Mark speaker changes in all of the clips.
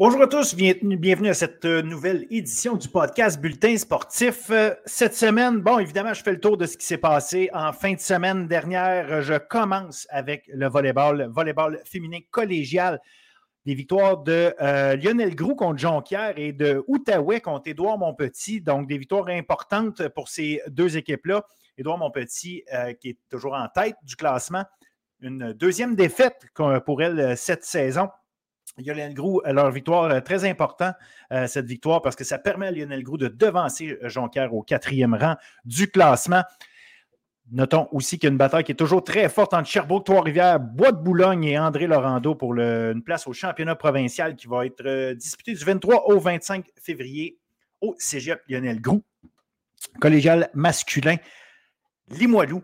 Speaker 1: Bonjour à tous, bienvenue à cette euh, nouvelle édition du podcast Bulletin sportif. Euh, cette semaine, bon, évidemment, je fais le tour de ce qui s'est passé en fin de semaine dernière. Je commence avec le volleyball, le volleyball féminin collégial. Des victoires de euh, Lionel Groux contre Jonquière et de Outaouais contre Édouard Montpetit. Donc, des victoires importantes pour ces deux équipes-là. Édouard Montpetit, qui est toujours en tête du classement. Une deuxième défaite pour elle cette saison. Lionel Grou, euh, leur victoire euh, très importante, euh, cette victoire, parce que ça permet à Lionel Grou de devancer Jonquière au quatrième rang du classement. Notons aussi qu'il y a une bataille qui est toujours très forte entre Sherbrooke, Trois-Rivières, Bois-de-Boulogne et André Laurando pour une place au championnat provincial qui va être disputé du 23 au 25 février au Cégep Lionel Grou. Collégial masculin, Limoilou,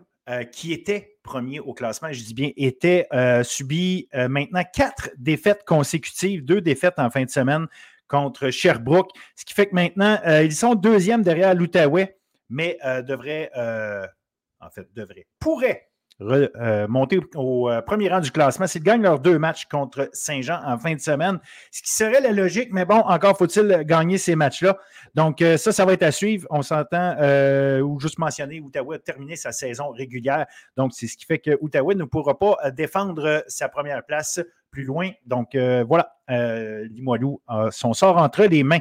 Speaker 1: qui était premier au classement, je dis bien, était euh, subi euh, maintenant quatre défaites consécutives, deux défaites en fin de semaine contre Sherbrooke, ce qui fait que maintenant, euh, ils sont deuxième derrière l'Outaouais, mais devraient, en fait, devraient, pourraient euh, monter au, euh, premier rang du classement s'ils gagnent leurs deux matchs contre Saint-Jean en fin de semaine, ce qui serait la logique, mais bon, encore faut-il gagner ces matchs-là. Donc, euh, ça, ça va être à suivre. On s'entend, ou juste mentionner, Outaouais a terminé sa saison régulière. Donc, c'est ce qui fait que Outaouais ne pourra pas défendre sa première place plus loin. Donc, voilà, Limoilou son sort entre les mains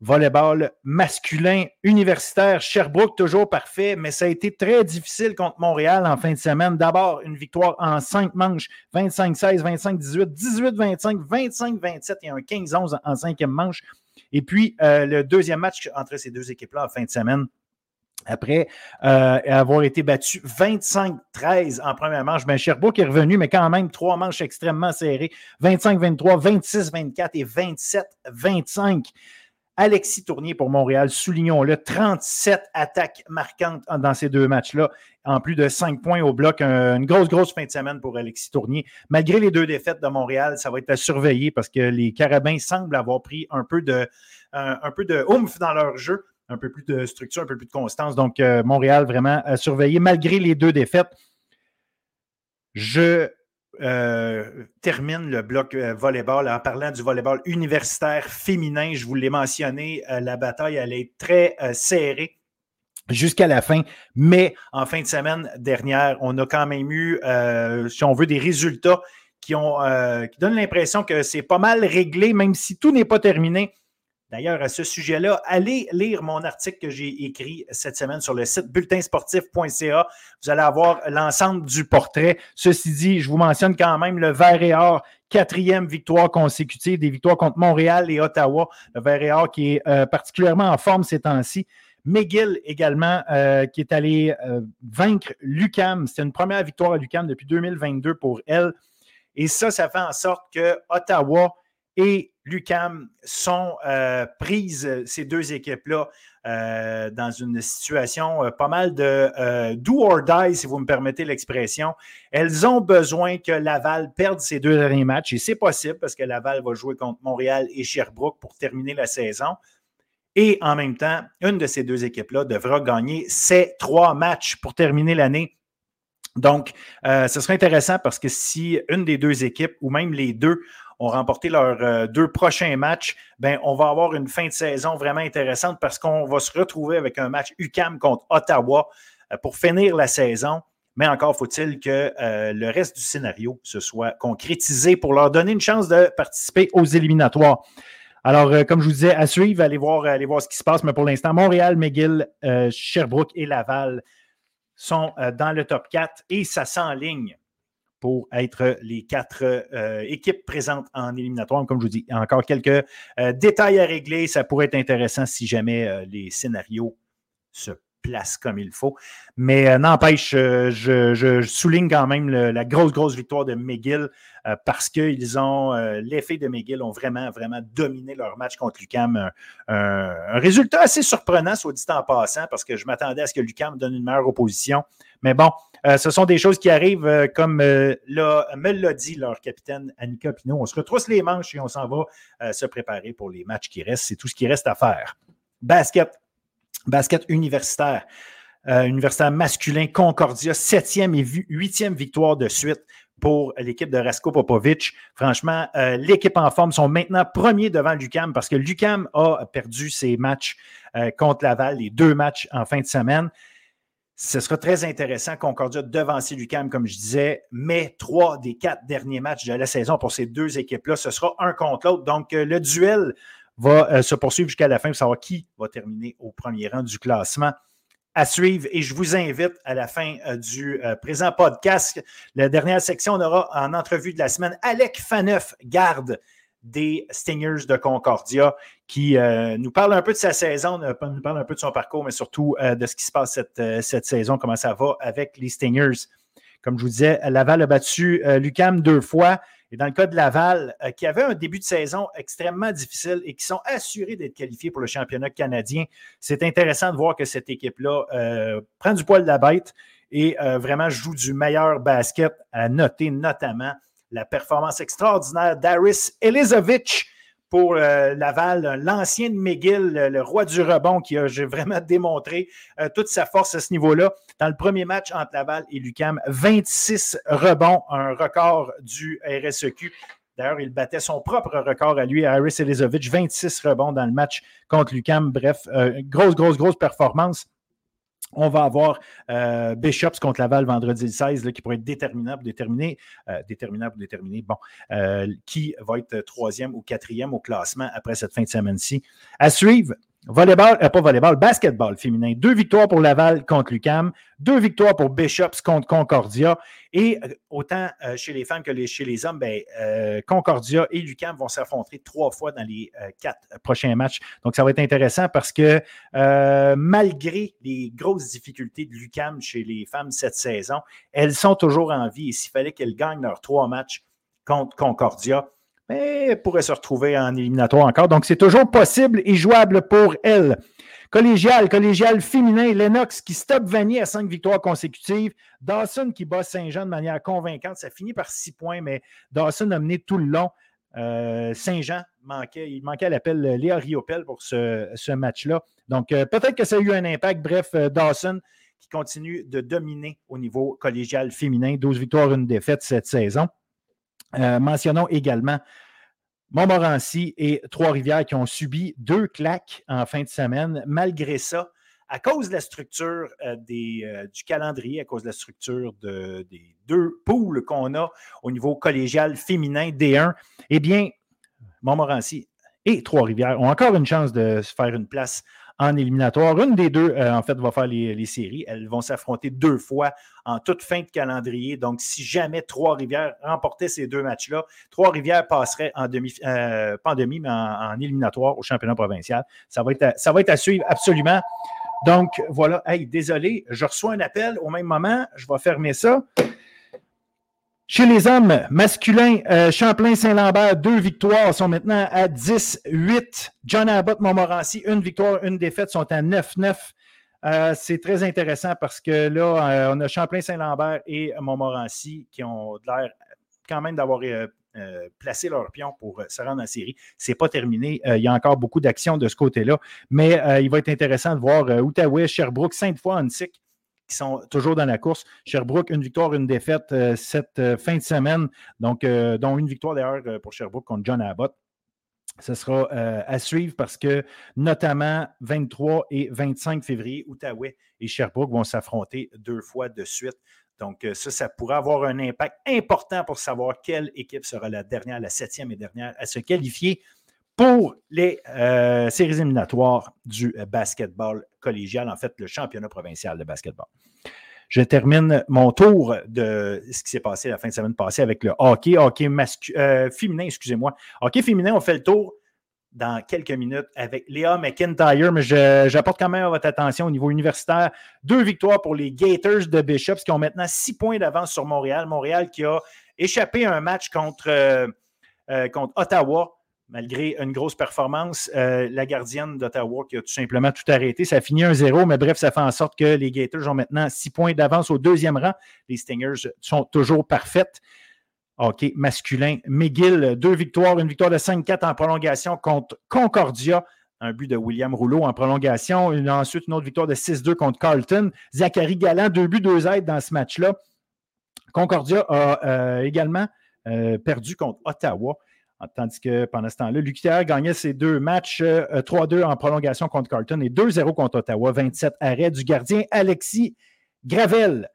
Speaker 1: volleyball masculin universitaire. Sherbrooke, toujours parfait, mais ça a été très difficile contre Montréal en fin de semaine. D'abord, une victoire en cinq manches, 25-16, 25-18, 18-25, 25-27 et un 15-11 en cinquième manche. Et puis, euh, le deuxième match entre ces deux équipes-là en fin de semaine, après euh, avoir été battu 25-13 en première manche, ben Sherbrooke est revenu, mais quand même trois manches extrêmement serrées, 25-23, 26-24 et 27-25. Alexis Tournier pour Montréal, soulignons-le, 37 attaques marquantes dans ces deux matchs-là, en plus de 5 points au bloc. une grosse, grosse fin de semaine pour Alexis Tournier. Malgré les deux défaites de Montréal, ça va être à surveiller parce que les Carabins semblent avoir pris un peu de, un, peu de oomph dans leur jeu, un peu plus de structure, un peu plus de constance. Donc, euh, Montréal, vraiment à surveiller malgré les deux défaites. Je euh, termine le bloc euh, volleyball en parlant du volleyball universitaire féminin. Je vous l'ai mentionné, euh, la bataille allait être très serrée jusqu'à la fin. Mais en fin de semaine dernière, on a quand même eu, si on veut, des résultats qui, ont, qui donnent l'impression que c'est pas mal réglé, même si tout n'est pas terminé. D'ailleurs, à ce sujet-là, allez lire mon article que j'ai écrit cette semaine sur le site bulletinsportif.ca. Vous allez avoir l'ensemble du portrait. Ceci dit, je vous mentionne quand même le vert et or, quatrième victoire consécutive, des victoires contre Montréal et Ottawa. Le vert et or qui est euh, particulièrement en forme ces temps-ci. McGill également, euh, qui est allé euh, vaincre Lucam. C'était une première victoire à Lucam depuis 2022 pour elle. Et ça, ça fait en sorte que Ottawa et l'UCAM sont euh, prises, ces deux équipes-là, euh, dans une situation euh, pas mal de do or die, si vous me permettez l'expression. Elles ont besoin que Laval perde ses deux derniers matchs, et c'est possible parce que Laval va jouer contre Montréal et Sherbrooke pour terminer la saison. Et en même temps, une de ces deux équipes-là devra gagner ses trois matchs pour terminer l'année. Donc, ce serait intéressant parce que si une des deux équipes, ou même les deux, ont remporté leurs euh, deux prochains matchs, ben, on va avoir une fin de saison vraiment intéressante parce qu'on va se retrouver avec un match UCAM contre Ottawa euh, pour finir la saison. Mais encore faut-il que euh, le reste du scénario se soit concrétisé pour leur donner une chance de participer aux éliminatoires. Alors, comme je vous disais, à suivre, allez voir, voir ce qui se passe. Mais pour l'instant, Montréal, McGill, Sherbrooke et Laval sont dans le top 4 et ça s'enligne pour être les quatre euh, équipes présentes en éliminatoire. Comme je vous dis, encore quelques euh, détails à régler. Ça pourrait être intéressant si jamais euh, les scénarios se placent comme il faut. Mais n'empêche, je, souligne quand même la grosse, grosse victoire de McGill parce qu'ils ont, filles de McGill ont vraiment, vraiment dominé leur match contre Lucam. Un, résultat assez surprenant, soit dit en passant, parce que je m'attendais à ce que Lucam donne une meilleure opposition. Mais bon, euh, ce sont des choses qui arrivent, euh, comme euh, me l'a dit leur capitaine Annika Pinault. On se retrousse les manches et on s'en va se préparer pour les matchs qui restent. C'est tout ce qui reste à faire. Basket, basket universitaire. universitaire masculin, Concordia, septième et huitième victoire de suite pour l'équipe de Rasko Popovic. Franchement, l'équipe en forme sont maintenant premiers devant Lucam parce que Lucam a perdu ses matchs contre Laval, les deux matchs en fin de semaine. Ce sera très intéressant. Concordia devancer Lucam, comme je disais, mais trois des quatre derniers matchs de la saison pour ces deux équipes-là, ce sera un contre l'autre. Donc, euh, le duel va euh, se poursuivre jusqu'à la fin pour savoir qui va terminer au premier rang du classement à suivre. Et je vous invite à la fin euh, du présent podcast, la dernière section, on aura en entrevue de la semaine Alec Faneuf, garde des Stingers de Concordia, qui euh, nous parle un peu de sa saison, nous parle un peu de son parcours, mais surtout euh, de ce qui se passe cette, euh, cette, saison, comment ça va avec les Stingers. Comme je vous disais, Laval a battu Lucam deux fois. Et dans le cas de Laval, qui avait un début de saison extrêmement difficile et qui sont assurés d'être qualifiés pour le championnat canadien, c'est intéressant de voir que cette équipe-là prend du poil de la bête et vraiment joue du meilleur basket, à noter notamment la performance extraordinaire d'Aris Elizovic pour euh, Laval, l'ancien de le, roi du rebond qui a vraiment démontré euh, toute sa force à ce niveau-là. Dans le premier match entre Laval et Lucam, 26 rebonds, un record du RSEQ. D'ailleurs, il battait son propre record à lui, Aris Elizovic, 26 rebonds dans le match contre Lucam. Bref, euh, grosse, grosse, grosse performance. On va avoir euh, Bishops contre Laval vendredi 16, qui pourrait être déterminant pour déterminer, euh, déterminant pour bon, euh, qui va être troisième ou quatrième au classement après cette fin de semaine-ci? À suivre, Volleyball, euh, pas volleyball, basketball féminin. Deux victoires pour Laval contre Lucam, deux victoires pour Bishops contre Concordia. Et euh, autant euh, chez les femmes que chez les hommes, ben, Concordia et Lucam vont s'affronter trois fois dans les quatre prochains matchs. Donc, ça va être intéressant parce que malgré les grosses difficultés de Lucam chez les femmes cette saison, elles sont toujours en vie. Et s'il fallait qu'elles gagnent leurs trois matchs contre Concordia, mais pourrait se retrouver en éliminatoire encore. Donc, c'est toujours possible et jouable pour elle. Collégial, collégial féminin, Lennox qui stoppe Vanier à cinq victoires consécutives. Dawson qui bat Saint-Jean de manière convaincante. Ça finit par six points, mais Dawson a mené tout le long. Euh, Saint-Jean manquait, il manquait l'appel Léa Riopel pour ce, match-là. Donc, euh, peut-être que ça a eu un impact. Bref, euh, Dawson qui continue de dominer au niveau collégial féminin. 12 victoires, une défaite cette saison. Euh, mentionnons également Montmorency et Trois-Rivières qui ont subi deux claques en fin de semaine. Malgré ça, à cause de la structure euh, euh, du calendrier, à cause de la structure des deux poules qu'on a au niveau collégial féminin D1, eh bien, Montmorency et Trois-Rivières ont encore une chance de se faire une place en éliminatoire. Une des deux, euh, en fait, va faire les, séries. Elles vont s'affronter deux fois en toute fin de calendrier. Donc, si jamais Trois-Rivières remportait ces deux matchs-là, Trois-Rivières passerait en demi, euh, pas en demi, mais en, éliminatoire au championnat provincial. Ça va, être ça va être à suivre absolument. Donc, voilà. Hey, désolé, je reçois un appel au même moment. Je vais fermer ça. Chez les hommes masculins, euh, Champlain-Saint-Lambert, deux victoires, sont maintenant à 10-8. John Abbott, Montmorency, une victoire, une défaite, sont à 9-9. Euh, c'est très intéressant parce que là, euh, on a Champlain-Saint-Lambert et Montmorency qui ont l'air quand même d'avoir placé leur pion pour se rendre en série. Ce n'est pas terminé. il y a encore beaucoup d'actions de ce côté-là. Mais il va être intéressant de voir Outaouais, Sherbrooke, Sainte-Foy, Annecy qui sont toujours dans la course. Sherbrooke, une victoire, une défaite euh, cette euh, fin de semaine, donc euh, dont une victoire d'ailleurs pour Sherbrooke contre John Abbott. Ce sera à suivre parce que notamment 23 et 25 février, Outaouais et Sherbrooke vont s'affronter deux fois de suite. Donc, ça, ça pourrait avoir un impact important pour savoir quelle équipe sera la dernière, la septième et dernière à se qualifier pour les euh, séries éliminatoires du basketball collégial, en fait, le championnat provincial de basketball. Je termine mon tour de ce qui s'est passé la fin de semaine passée avec le hockey, hockey euh, féminin, excusez-moi. Hockey féminin, on fait le tour dans quelques minutes avec Léa McIntyre, mais j'apporte quand même à votre attention au niveau universitaire. Deux victoires pour les Gators de Bishops qui ont maintenant six points d'avance sur Montréal. Montréal qui a échappé un match contre, euh, contre Ottawa malgré une grosse performance, euh, la gardienne d'Ottawa qui a tout simplement tout arrêté. Ça finit 1-0, mais bref, ça fait en sorte que les Gators ont maintenant six points d'avance au deuxième rang. Les Stingers sont toujours parfaites. OK, masculin. McGill, deux victoires, une victoire de 5-4 en prolongation contre Concordia. Un but de William Rouleau en prolongation. ensuite, une autre victoire de 6-2 contre Carlton. Zachary Galland, deux buts, deux aides dans ce match-là. Concordia a également perdu contre Ottawa. Tandis que pendant ce temps-là, l'UQTR gagnait ses deux matchs 3-2 en prolongation contre Carlton et 2-0 contre Ottawa. 27 arrêts du gardien Alexis Gravel.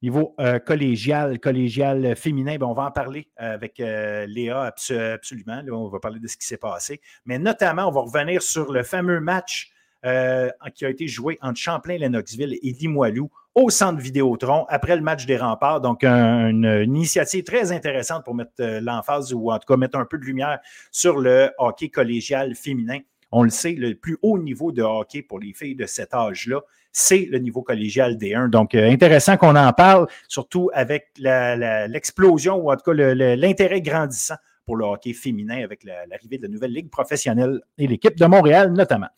Speaker 1: Niveau euh, collégial, collégial féminin, ben, on va en parler euh, avec euh, Léa absolument. on va parler de ce qui s'est passé. Mais notamment, on va revenir sur le fameux match qui a été joué entre Champlain-Lennoxville et Limoilou au centre Vidéotron après le match des remparts. Donc, une, initiative très intéressante pour mettre l'emphase ou en tout cas mettre un peu de lumière sur le hockey collégial féminin. On le sait, le plus haut niveau de hockey pour les filles de cet âge-là, c'est le niveau collégial D1. Donc, euh, intéressant qu'on en parle, surtout avec l'explosion ou en tout cas l'intérêt grandissant pour le hockey féminin avec l'arrivée de la nouvelle ligue professionnelle et l'équipe de Montréal notamment.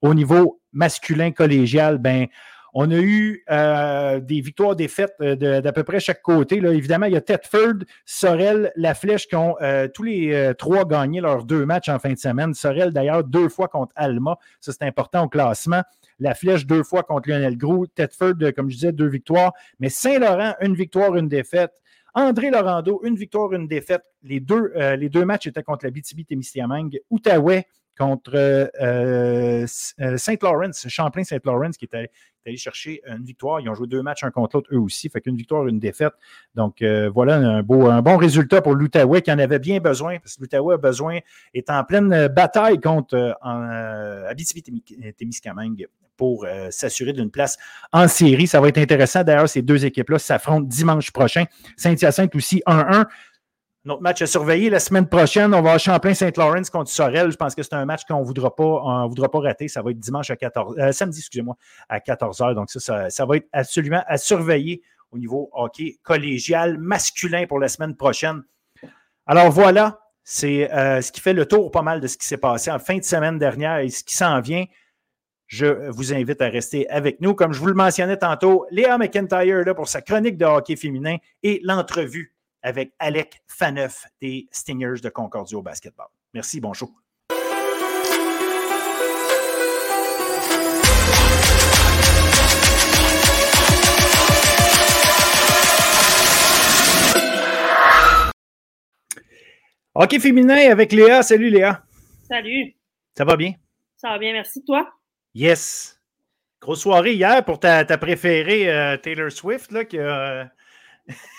Speaker 1: Au niveau masculin collégial, ben, on a eu euh, des victoires, défaites euh, d'à peu près chaque côté. Là. Évidemment, il y a Tedford, Sorel, La Flèche qui ont tous les trois gagné leurs deux matchs en fin de semaine. Sorel, d'ailleurs, deux fois contre Alma. Ça, c'est important au classement. La Flèche deux fois contre Lionel Grou. Tedford, comme je disais, deux victoires. Mais Saint-Laurent, une victoire, une défaite. André Laurando, une victoire, une défaite. Les deux, euh, les deux matchs étaient contre la BTB-Témiscamingue. Outaouais contre euh, euh, Saint-Laurent, Champlain-Saint-Laurent qui était allé chercher une victoire. Ils ont joué deux matchs un contre l'autre eux aussi. Fait qu'une victoire, une défaite. Donc voilà un, bon résultat pour l'Outaouais qui en avait bien besoin parce que l'Outaouais a besoin, est en pleine bataille contre Abitibi-Témiscamingue pour euh, s'assurer d'une place en série. Ça va être intéressant. D'ailleurs, ces deux équipes-là s'affrontent dimanche prochain. Saint-Hyacinthe aussi 1-1. Notre match à surveiller la semaine prochaine, on va à Champlain-Saint-Lawrence contre Sorel. Je pense que c'est un match qu'on ne voudra pas, voudra pas rater. Ça va être dimanche à 14 euh, samedi, excusez-moi, à 14h. Donc, ça, ça, va être absolument à surveiller au niveau hockey collégial masculin pour la semaine prochaine. Alors voilà, c'est euh, ce qui fait le tour pas mal de ce qui s'est passé en fin de semaine dernière et ce qui s'en vient je vous invite à rester avec nous. Comme je vous le mentionnais tantôt, Léa McIntyre là, pour sa chronique de hockey féminin et l'entrevue avec Alec Faneuf des Stingers de Concordia au basketball. Merci, bon show. Hockey féminin avec Léa. Salut Léa.
Speaker 2: Salut.
Speaker 1: Ça va bien?
Speaker 2: Ça va bien, merci. Toi?
Speaker 1: Yes. Grosse soirée hier pour ta, préférée euh, Taylor Swift là, qui, a,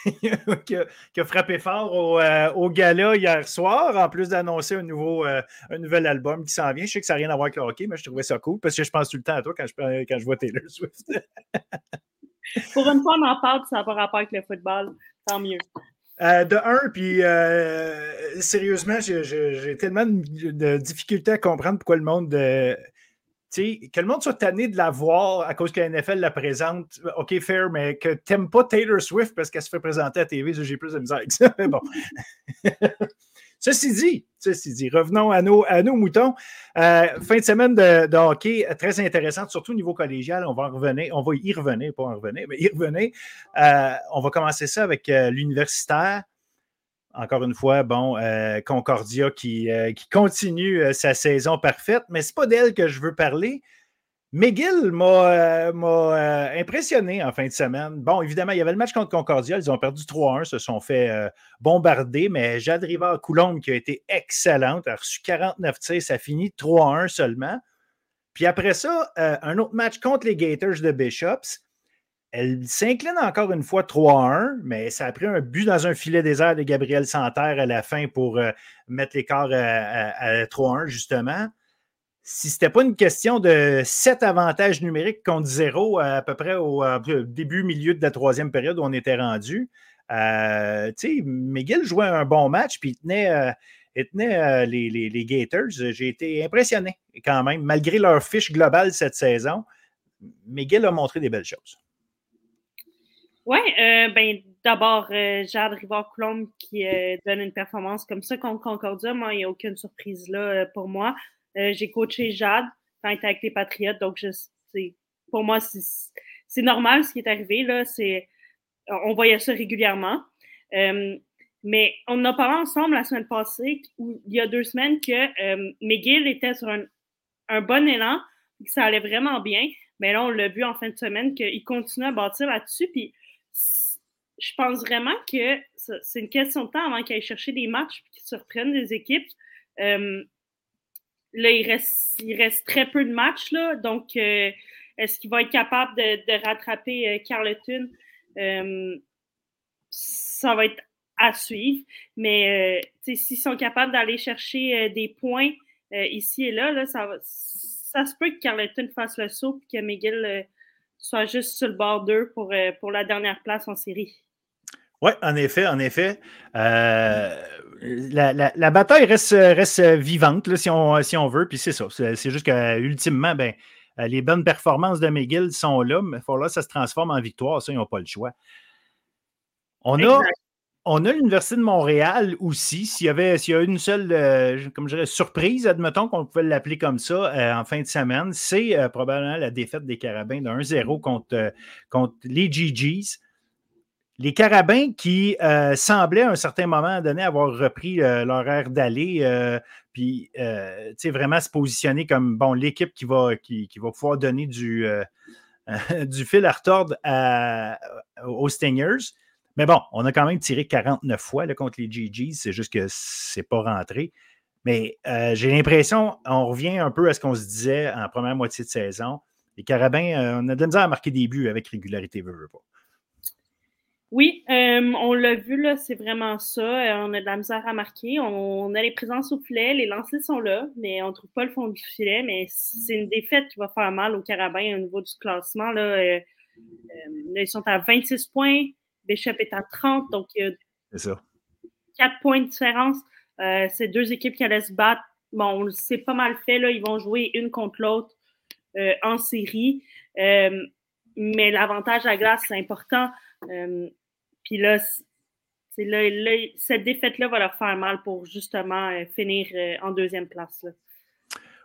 Speaker 1: frappé fort au, euh, gala hier soir, en plus d'annoncer un, nouveau, euh, un nouvel album qui s'en vient. Je sais que ça n'a rien à voir avec le hockey, mais je trouvais ça cool parce que je pense tout le temps à toi quand je, quand je vois Taylor Swift.
Speaker 2: pour une fois, on en parle, ça n'a pas rapport avec le football. Tant mieux.
Speaker 1: de un, puis sérieusement, j'ai tellement de, difficultés à comprendre pourquoi le monde que le monde soit tanné de la voir à cause que la NFL la présente, OK, fair, mais que tu n'aimes pas Taylor Swift parce qu'elle se fait présenter à TV, j'ai plus de misère avec ça. Mais bon. Ceci dit, ceci dit, revenons à nos, à nos moutons. Euh, fin de semaine de, hockey très intéressante, surtout au niveau collégial. On va en revenir, on va y revenir, pas en revenir, mais y revenir. Euh, on va commencer ça avec euh, l'universitaire encore une fois, bon, euh, Concordia qui, euh, continue euh, sa saison parfaite, mais ce n'est pas d'elle que je veux parler. McGill m'a impressionné en fin de semaine. Bon, évidemment, il y avait le match contre Concordia. Ils ont perdu 3-1, se sont fait bombarder, mais Jade Rivard-Coulombe, qui a été excellente, a reçu 49 tirs, ça finit 3-1 seulement. Puis après ça, un autre match contre les Gators de Bishops. Elle s'incline encore une fois 3-1, mais ça a pris un but dans un filet désert de Gabriel Santerre à la fin pour euh, mettre l'écart à, 3-1, justement. Si ce n'était pas une question de 7 avantages numériques contre 0 à peu près au début, milieu de la troisième période où on était rendu, euh, McGill jouait un bon match, puis il tenait, euh, euh, les, Gators. J'ai été impressionné quand même, malgré leur fiche globale cette saison. McGill a montré des belles choses.
Speaker 2: Oui, euh, ben, d'abord, euh, Jade Rivard-Coulombe qui euh, donne une performance comme ça contre Concordia. Moi, il n'y a aucune surprise là pour moi. J'ai coaché Jade quand elle était avec les Patriotes, donc je, pour moi, c'est normal ce qui est arrivé. Là, on voyait ça régulièrement. mais on a parlé ensemble la semaine passée, ou il y a deux semaines, que McGill était sur un, un bon élan, que ça allait vraiment bien. Mais là, on l'a vu en fin de semaine qu'il continue à bâtir là-dessus. Puis je pense vraiment que c'est une question de temps avant qu'ils aillent chercher des matchs et qu'ils surprennent des équipes. Euh, là, il reste, très peu de matchs, là, donc euh, est-ce qu'il va être capable de, rattraper euh, Carleton? ça va être à suivre, mais s'ils sont capables d'aller chercher des points ici et là, là ça, ça se peut que Carleton fasse le saut et que McGill soit juste sur le bord d'eux pour, pour la dernière place en série.
Speaker 1: Oui, en effet, en effet. Euh, la, bataille reste, reste vivante, si, on, si on veut. Puis c'est ça. C'est juste que, ultimement, ben, les bonnes performances de McGill sont là, mais il là ça se transforme en victoire. Ça, ils n'ont pas le choix. On a, on a l'Université de Montréal aussi. S'il y avait s'il a une seule, euh, comme je surprise, admettons qu'on pouvait l'appeler comme ça euh, en fin de semaine, c'est probablement la défaite des Carabins de 1-0 contre, contre les GGs les Carabins qui euh, semblaient à un certain moment donné avoir repris euh, leur air d'aller, euh, puis vraiment se positionner comme bon, l'équipe qui va, qui, va pouvoir donner du, du fil à retordre aux Stingers. Mais bon, on a quand même tiré 49 fois contre les GGs, c'est juste que c'est pas rentré. Mais j'ai l'impression, on revient un peu à ce qu'on se disait en première moitié de saison. Les Carabins, on a de la misère à marquer des buts avec régularité.
Speaker 2: Oui, euh, on l'a vu, c'est vraiment ça. Euh, on a de la misère à marquer. On, a les présences au filet, les lancers sont là, mais on ne trouve pas le fond du filet. Mais c'est une défaite qui va faire mal aux Carabins au niveau du classement. Là, euh, ils sont à 26 points. Bishop est à 30, donc il y a ça. 4 points de différence. c'est deux équipes qui allaient se battre. Bon, c'est pas mal fait. Là. Ils vont jouer une contre l'autre en série. mais l'avantage à glace, c'est important. Puis là, cette défaite-là va leur faire mal pour justement euh, finir euh, en deuxième place.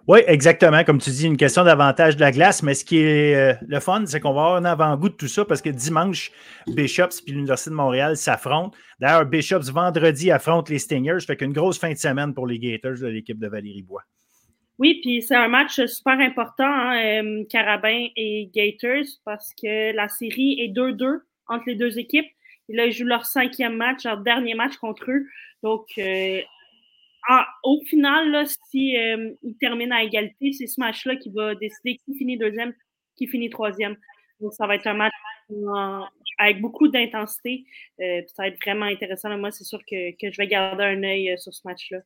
Speaker 1: Oui, exactement. Comme tu dis, une question d'avantage de la glace, mais ce qui est euh, le fun, c'est qu'on va avoir un avant-goût de tout ça parce que dimanche, Bishops et l'Université de Montréal s'affrontent. D'ailleurs, Bishops vendredi affronte les Stingers. Fait qu'une grosse fin de semaine pour les Gators de l'équipe de Valérie Bois.
Speaker 2: Oui, puis c'est un match super important, hein, Carabin et Gators, parce que la série est 2-2 entre les deux équipes. Là, ils jouent leur cinquième match, leur dernier match contre eux. Donc, euh, au final, là, si euh, ils terminent à égalité, c'est ce match-là qui va décider qui finit deuxième, qui finit troisième. Donc, ça va être un match avec beaucoup d'intensité. Euh, ça va être vraiment intéressant. Moi, c'est sûr que, je vais garder un œil sur ce match-là.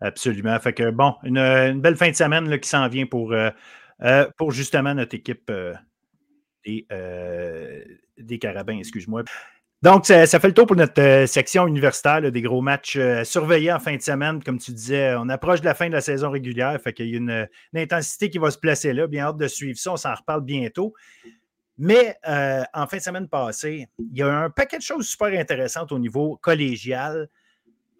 Speaker 1: Absolument. Fait que bon, une, belle fin de semaine là, qui s'en vient pour, pour justement notre équipe des, des Carabins, excuse-moi. Donc, ça, fait le tour pour notre euh, section universitaire, des gros matchs euh, surveillés en fin de semaine. Comme tu disais, on approche de la fin de la saison régulière, fait qu'il y a une, intensité qui va se placer là. Bien hâte de suivre ça, on s'en reparle bientôt. Mais euh, en fin de semaine passée, il y a un paquet de choses super intéressantes au niveau collégial.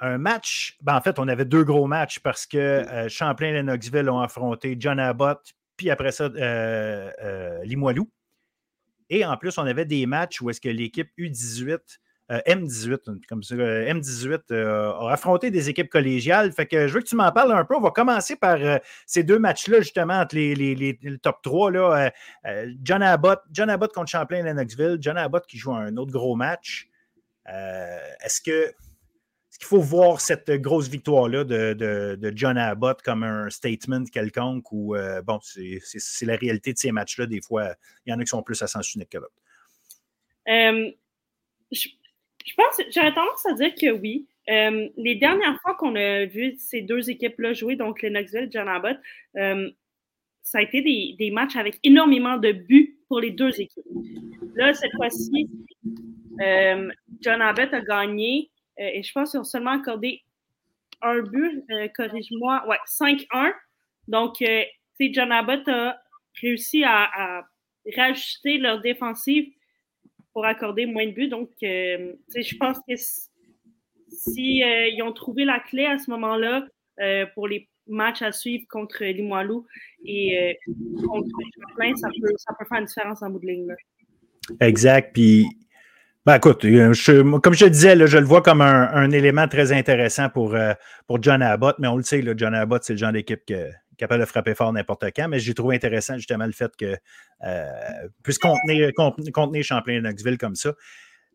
Speaker 1: Un match, ben en fait, on avait deux gros matchs parce que Champlain et Knoxville ont affronté John Abbott, puis après ça, Limoilou. Et en plus, on avait des matchs où est-ce que l'équipe U18, M18, comme ça, M18 a affronté des équipes collégiales. Fait que je veux que tu m'en parles un peu. On va commencer par euh, ces deux matchs-là, justement, entre les, top 3. Là, euh, euh, John, Abbott, John Abbott contre Champlain Lennoxville. John Abbott qui joue un autre gros match. est-ce que est-ce qu'il faut voir cette grosse victoire-là de, John Abbott comme un statement quelconque ou, euh, bon, c'est la réalité de ces matchs-là. Des fois, il y en a qui sont plus à sens unique que l'autre.
Speaker 2: Euh, je, pense, j'aurais tendance à dire que oui. Euh, les dernières fois qu'on a vu ces deux équipes-là jouer, donc Knoxville et John Abbott, ça a été des, des, matchs avec énormément de buts pour les deux équipes. Là, cette fois-ci, John Abbott a gagné et je pense qu'ils ont seulement accordé un but, euh, corrige-moi, ouais, 5-1. Donc, euh, tu John Abbott a réussi à, rajouter leur défensive pour accorder moins de buts. Donc, je pense que si, ont trouvé la clé à ce moment-là pour les matchs à suivre contre Limoilou et contre Champlain, ça peut, ça peut faire une différence en bout de ligne.
Speaker 1: Exact. Puis ben écoute, euh, comme je te disais, je le vois comme un, élément très intéressant pour, euh, pour John Abbott, mais on le sait, John Abbott, c'est le genre d'équipe capable de frapper fort n'importe quand, mais j'ai trouvé intéressant justement le fait que euh, puisse contenir, Champlain Knoxville comme ça.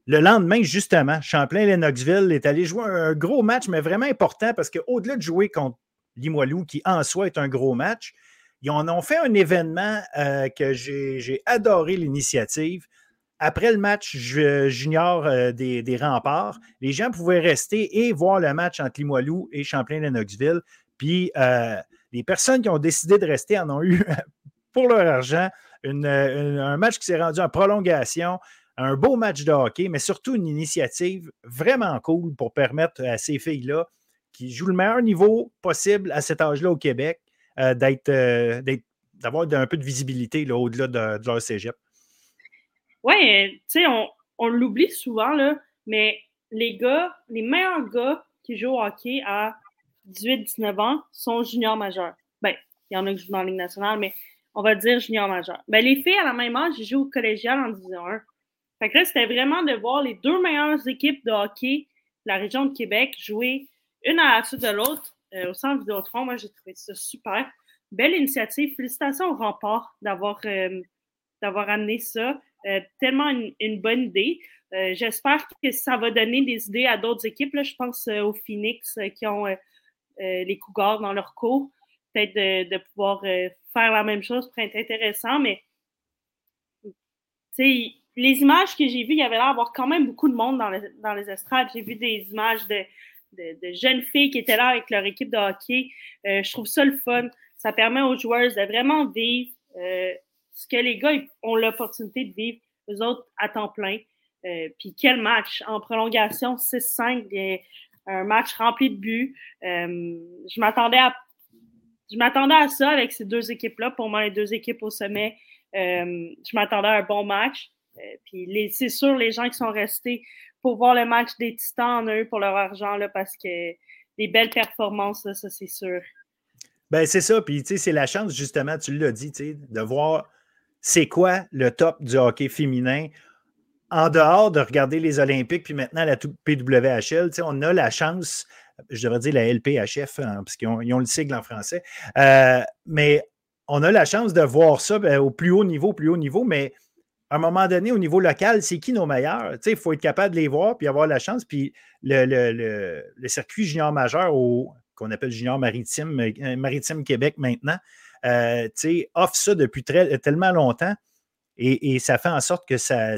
Speaker 1: le lendemain, justement, Champlain-Lennoxville est allé jouer un gros match, mais vraiment important parce qu'au-delà de jouer contre Limoilou, qui en soi est un gros match, ils en ont fait un événement euh, que j'ai adoré l'initiative. Après le match junior euh, des, remparts, les gens pouvaient rester et voir le match entre Limoilou et Champlain-Lennoxville. Puis euh, les personnes qui ont décidé de rester en ont eu pour leur argent un match qui s'est rendu en prolongation, un beau match de hockey, mais surtout une initiative vraiment cool pour permettre à ces filles-là qui jouent le meilleur niveau possible à cet âge-là au Québec euh, euh, d'avoir un peu de visibilité au-delà de, leur cégep.
Speaker 2: Oui, tu sais, on, l'oublie souvent, là, mais les gars, les meilleurs gars qui jouent au hockey à 18-19 ans sont juniors majeurs. Ben, il y en a qui jouent dans la Ligue nationale, mais on va dire junior majeur. Ben, les filles, à la même âge, jouent au collégial en Division 1. Fait que là, c'était vraiment de voir les deux meilleures équipes de hockey de la région de Québec jouer une à la suite de l'autre euh, au centre Vidéotron. Moi, j'ai trouvé ça super. Belle initiative. Félicitations au rempart d'avoir euh, d'avoir amené ça. Euh, tellement une, bonne idée. J'espère que ça va donner des idées à d'autres équipes. Je pense aux Phoenix qui ont les Cougars dans leur cours. Peut-être de, pouvoir faire la même chose pourrait être intéressant, mais les images que j'ai vues, il y avait l'air d'avoir quand même beaucoup de monde dans, les estrades. J'ai vu des images de, jeunes filles qui étaient là avec leur équipe de hockey. Euh, je trouve ça le fun. Ça permet aux joueurs de vraiment vivre euh, ce que les gars ont l'opportunité de vivre, eux autres, à temps plein. Euh, puis quel match? En prolongation 6-5, un match rempli de buts. je m'attendais à à ça avec ces deux équipes-là. Pour moi, les deux équipes au sommet, je m'attendais à un bon match. puis c'est sûr, les gens qui sont restés pour voir le match des Titans, en eux pour leur argent, là, parce que des belles performances, ça, c'est sûr.
Speaker 1: Ben, c'est ça. Puis, tu sais, c'est la chance, justement, tu l'as dit, de voir c'est quoi le top du hockey féminin? En dehors de regarder les Olympiques, puis maintenant la PWHL. On a la chance, je devrais dire la LPHF, hein, parce qu'ils ont, le sigle en français, euh, mais on a la chance de voir ça ben, au plus haut niveau, plus haut niveau, mais à un moment donné, au niveau local, c'est qui nos meilleurs? Il faut être capable de les voir puis avoir la chance. Puis le, circuit junior majeur, qu'on appelle junior maritime, euh, maritime Québec maintenant, euh, offre ça depuis tellement longtemps. Et, ça fait en sorte que ça,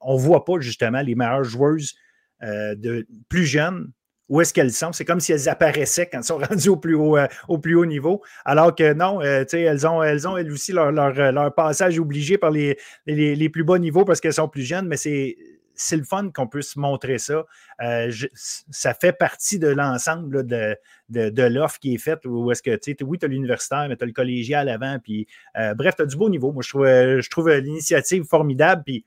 Speaker 1: on ne voit pas justement les meilleures joueuses euh, de, plus jeunes où est-ce qu'elles sont. C'est comme si elles apparaissaient quand elles sont rendues au plus haut, euh, au plus haut niveau. Alors que non, elles, ont, elles ont elles aussi leur, leur, passage obligé par les, les, plus bas niveaux parce qu'elles sont plus jeunes, mais c'est. C'est le fun qu'on puisse montrer ça. Euh, ça fait partie de l'ensemble de, de, l'offre qui est faite. Où est-ce que, tu oui, tu as l'universitaire, mais tu as le collégial avant. Puis, bref, tu as du beau niveau. Moi, je trouve, je trouve l'initiative formidable. Puis,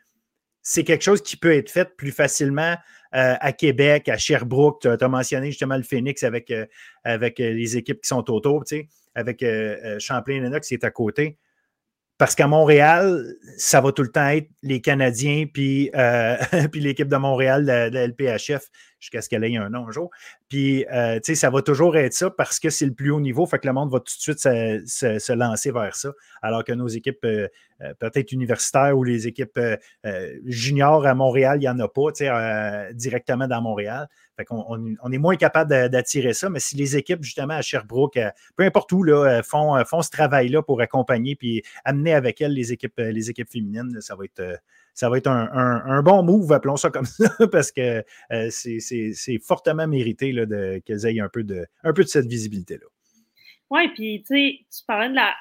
Speaker 1: c'est quelque chose qui peut être fait plus facilement euh, à Québec, à Sherbrooke. Tu as, mentionné justement le Phoenix avec, euh, avec euh, les équipes qui sont autour, avec Champlain-Lennox qui est à côté. Parce qu'à Montréal, ça va tout le temps être les Canadiens puis, puis l'équipe de Montréal, la LPHF, jusqu'à ce qu'elle ait un nom un jour. Puis, tu sais, ça va toujours être ça parce que c'est le plus haut niveau. Fait que le monde va tout de suite se, se, lancer vers ça. Alors que nos équipes peut-être universitaires ou les équipes juniors à Montréal, il n'y en a pas, tu sais, directement dans Montréal. Fait qu'on on, est moins capable d'attirer ça, mais si les équipes, justement, à Sherbrooke, peu importe où, là, font, font ce travail-là pour accompagner puis amener avec elles les équipes, les équipes féminines, ça va être ça va être un, bon move, appelons ça comme ça, parce que euh, c'est fortement mérité qu'elles aient un peu de, un peu de cette visibilité-là.
Speaker 2: Oui, puis tu sais, tu parlais de la,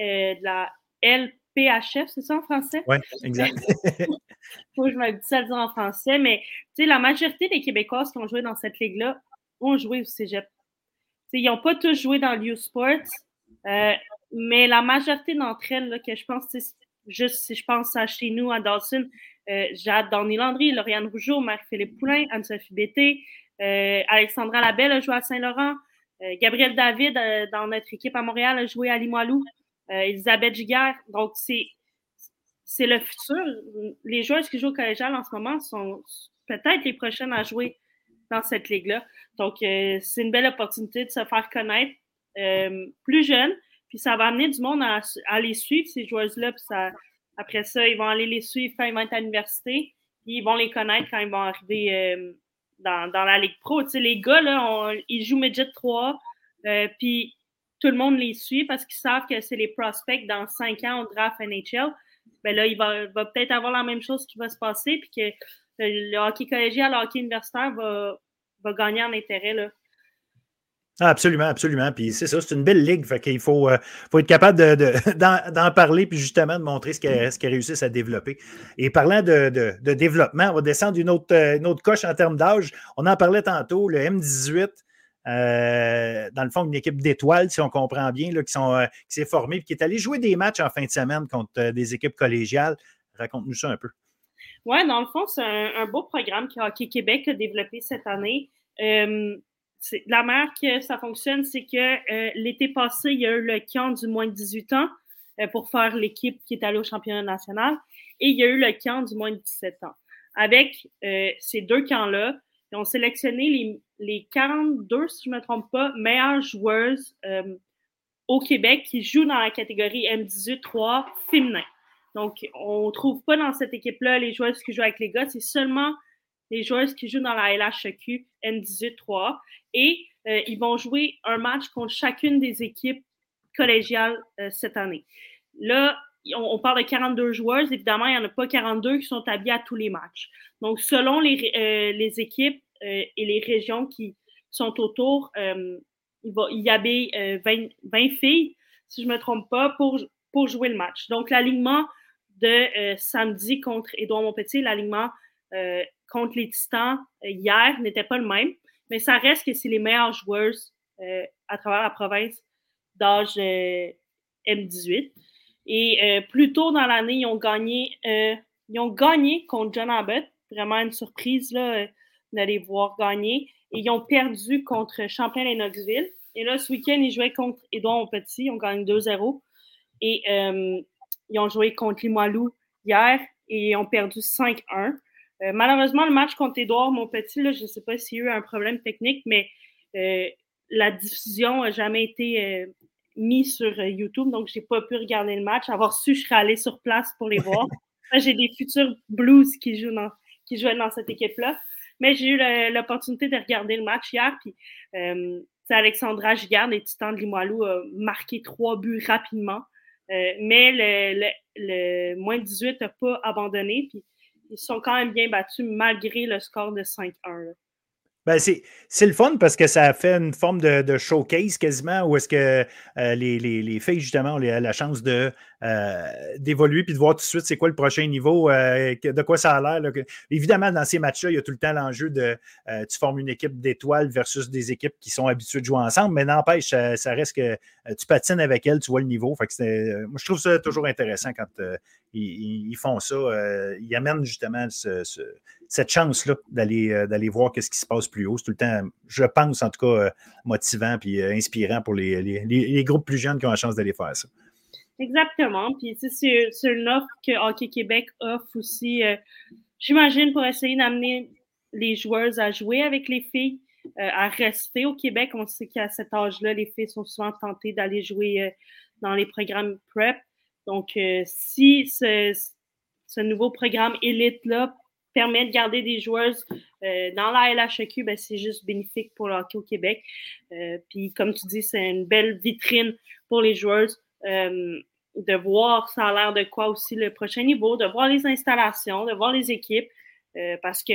Speaker 2: euh, de la LPHF, c'est ça en français?
Speaker 1: Oui, exact.
Speaker 2: Faut que je me dise ça en français, mais tu sais, la majorité des Québécoises qui ont joué dans cette ligue-là ont joué au cégep. ils n'ont pas tous joué dans l'U Sports, euh, mais la majorité d'entre elles, que je pense, juste si je pense à chez nous, à Dawson, euh, Jade Donny Landry, Lauriane Rougeau, Marie-Philippe Poulain, Anne-Sophie Bété, euh, Alexandra Labelle a joué à Saint-Laurent, euh, Gabriel David dans notre équipe à Montréal a joué à Limoilou, Elisabeth Giguère. Donc, c'est, c'est le futur. Les joueurs qui jouent au collégial en ce moment sont peut-être les prochaines à jouer dans cette ligue-là. Donc, c'est une belle opportunité de se faire connaître plus jeune, puis ça va amener du monde à, les suivre, ces joueuses-là. Puis après ça, ils vont aller les suivre quand ils vont être à l'université. ils vont les connaître quand ils vont arriver dans, la Ligue Pro. les gars, là, ils jouent Midget 3, puis tout le monde les suit parce qu'ils savent que c'est les prospects dans cinq ans au draft NHL. Ben là, il va, peut-être avoir la même chose qui va se passer, puis que le hockey collégial, le hockey universitaire va, va gagner en intérêt. Là.
Speaker 1: Ah, absolument, absolument. Puis c'est ça, c'est une belle ligue. Fait qu'il faut, euh, faut être capable d'en, parler puis justement de montrer ce ce réussissent à développer. Et parlant de, développement, on va descendre une autre, euh, une autre coche en termes d'âge. On en parlait tantôt, le M18. Euh, dans le fond, une équipe d'étoiles, si on comprend bien, là, qui, s'est formée et qui est allée jouer des matchs en fin de semaine contre des équipes collégiales. Raconte-nous ça un peu.
Speaker 2: Oui, dans le fond, c'est un, beau programme que Hockey Québec a développé cette année la manière que ça fonctionne, c'est que euh, l'été passé, il y a eu le camp du moins de 18 ans euh, pour faire l'équipe qui est allée au championnat national et il y a eu le camp du moins de 17 ans. Avec euh, ces deux camps-là, ils ont sélectionné les, les, 42, si je ne me trompe pas, meilleures joueuses au Québec qui jouent dans la catégorie M18-3 féminin. Donc, on ne trouve pas dans cette équipe-là les joueuses qui jouent avec les gars, c'est seulement les joueuses qui jouent dans la LHQ N18-3 et euh, ils vont jouer un match contre chacune des équipes collégiales euh, cette année. Là, on, parle de 42 joueuses. Évidemment, il n'y en a pas 42 qui sont habillés à tous les matchs. Donc, selon les, euh, les équipes et les régions qui sont autour, il, y avait 20, 20, filles, si je ne me trompe pas, pour, pour jouer le match. Donc, l'alignement de samedi contre Édouard Montpetit, l'alignement contre les Titans euh, hier n'était pas le même, mais ça reste que c'est les meilleures joueuses euh, à travers la province d'âge euh, M18. Et plus tôt dans l'année, ils ont gagné ils ont gagné contre John Abbott. Vraiment une surprise là, d'aller voir gagner. Et ils ont perdu contre Champlain et Knoxville. Et là, ce week-end, ils jouaient contre Édouard Petit. Ils ont gagné 2-0. Et ils ont joué contre Limoilou hier et ils ont perdu 5-1. Euh, malheureusement, le match contre Édouard, mon petit, je ne sais pas s'il y a eu un problème technique, mais euh, la diffusion n'a jamais été euh, mise sur YouTube, donc je n'ai pas pu regarder le match. Avoir su, je serais allée sur place pour les voir. j'ai des futurs Blues qui jouent dans, qui jouaient dans cette équipe-là. Mais j'ai eu l'opportunité de regarder le match hier. Puis, Alexandra Gigard, les Titans de Limoilou, a marqué trois buts rapidement. mais le, le, moins 18 n'a pas abandonné. Puis, ils sont quand même bien battus malgré le score de 5-1.
Speaker 1: Ben c'est le fun parce que ça fait une forme de, showcase quasiment où est-ce que euh, les, les, filles, justement, ont la chance de euh, d'évoluer puis de voir tout de suite c'est quoi le prochain niveau, euh, de quoi ça a l'air. Évidemment, dans ces matchs-là, il y a tout le temps l'enjeu de tu formes une équipe d'étoiles versus des équipes qui sont habituées de jouer ensemble, mais n'empêche, ça, reste que tu patines avec elles, tu vois le niveau. Moi, je trouve ça toujours intéressant quand ils, font ça. ils amènent justement ce cette chance-là d'aller, euh, d'aller voir ce qui se passe plus haut. C'est tout le temps, je pense en tout cas, euh, motivant et euh, inspirant pour les, les, groupes plus jeunes qui ont la chance d'aller faire ça.
Speaker 2: Exactement. Puis c'est, c'est une offre que Hockey Québec offre aussi, j'imagine, pour essayer d'amener les joueurs à jouer avec les filles, à rester au Québec. On sait qu'à cet âge-là, les filles sont souvent tentées d'aller jouer dans les programmes PrEP. Donc, si ce, ce nouveau programme élite-là permet de garder des joueuses euh, dans la LHQ, ben, c'est juste bénéfique pour le hockey au Québec. Euh, puis, comme tu dis, c'est une belle vitrine pour les joueuses euh, de voir ça a l'air de quoi aussi le prochain niveau, de voir les installations, de voir les équipes, parce que,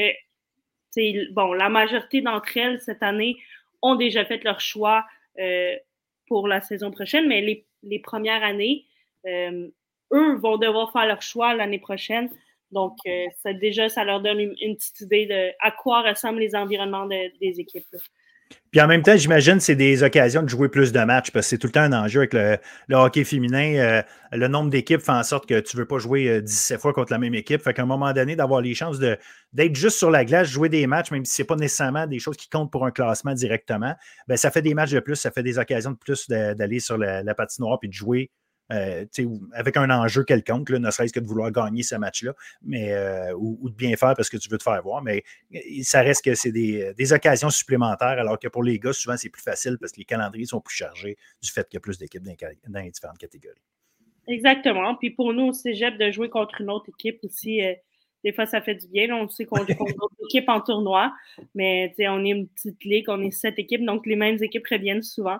Speaker 2: bon, la majorité d'entre elles cette année ont déjà fait leur choix pour la saison prochaine, mais les, les premières années, eux vont devoir faire leur choix l'année prochaine. Donc, euh, ça, déjà, ça leur donne une, petite idée de à quoi ressemblent les environnements des équipes.
Speaker 1: Puis en même temps, j'imagine c'est des occasions de jouer plus de matchs parce que c'est tout le temps un enjeu avec le, hockey féminin. Euh, le nombre d'équipes fait en sorte que tu ne veux pas jouer 17 euh, fois contre la même équipe. Fait qu'à un moment donné, d'avoir les chances d'être juste sur la glace, jouer des matchs, même si ce n'est pas nécessairement des choses qui comptent pour un classement directement, ben, ça fait des matchs de plus, ça fait des occasions de plus d'aller sur la, la patinoire et de jouer euh, avec un enjeu quelconque, ne serait-ce que de vouloir gagner ce match-là, mais euh, ou, de bien faire parce que tu veux te faire voir. Mais ça reste que c'est des, occasions supplémentaires, alors que pour les gars, souvent, c'est plus facile parce que les calendriers sont plus chargés du fait qu'il y a plus d'équipes dans, les différentes catégories.
Speaker 2: Exactement. Puis pour nous au cégep, de jouer contre une autre équipe aussi, euh, des fois, ça fait du bien. on sait qu'on joue contre d'autres équipes en tournoi, mais on est une petite ligue, on est sept équipes, donc les mêmes équipes reviennent souvent.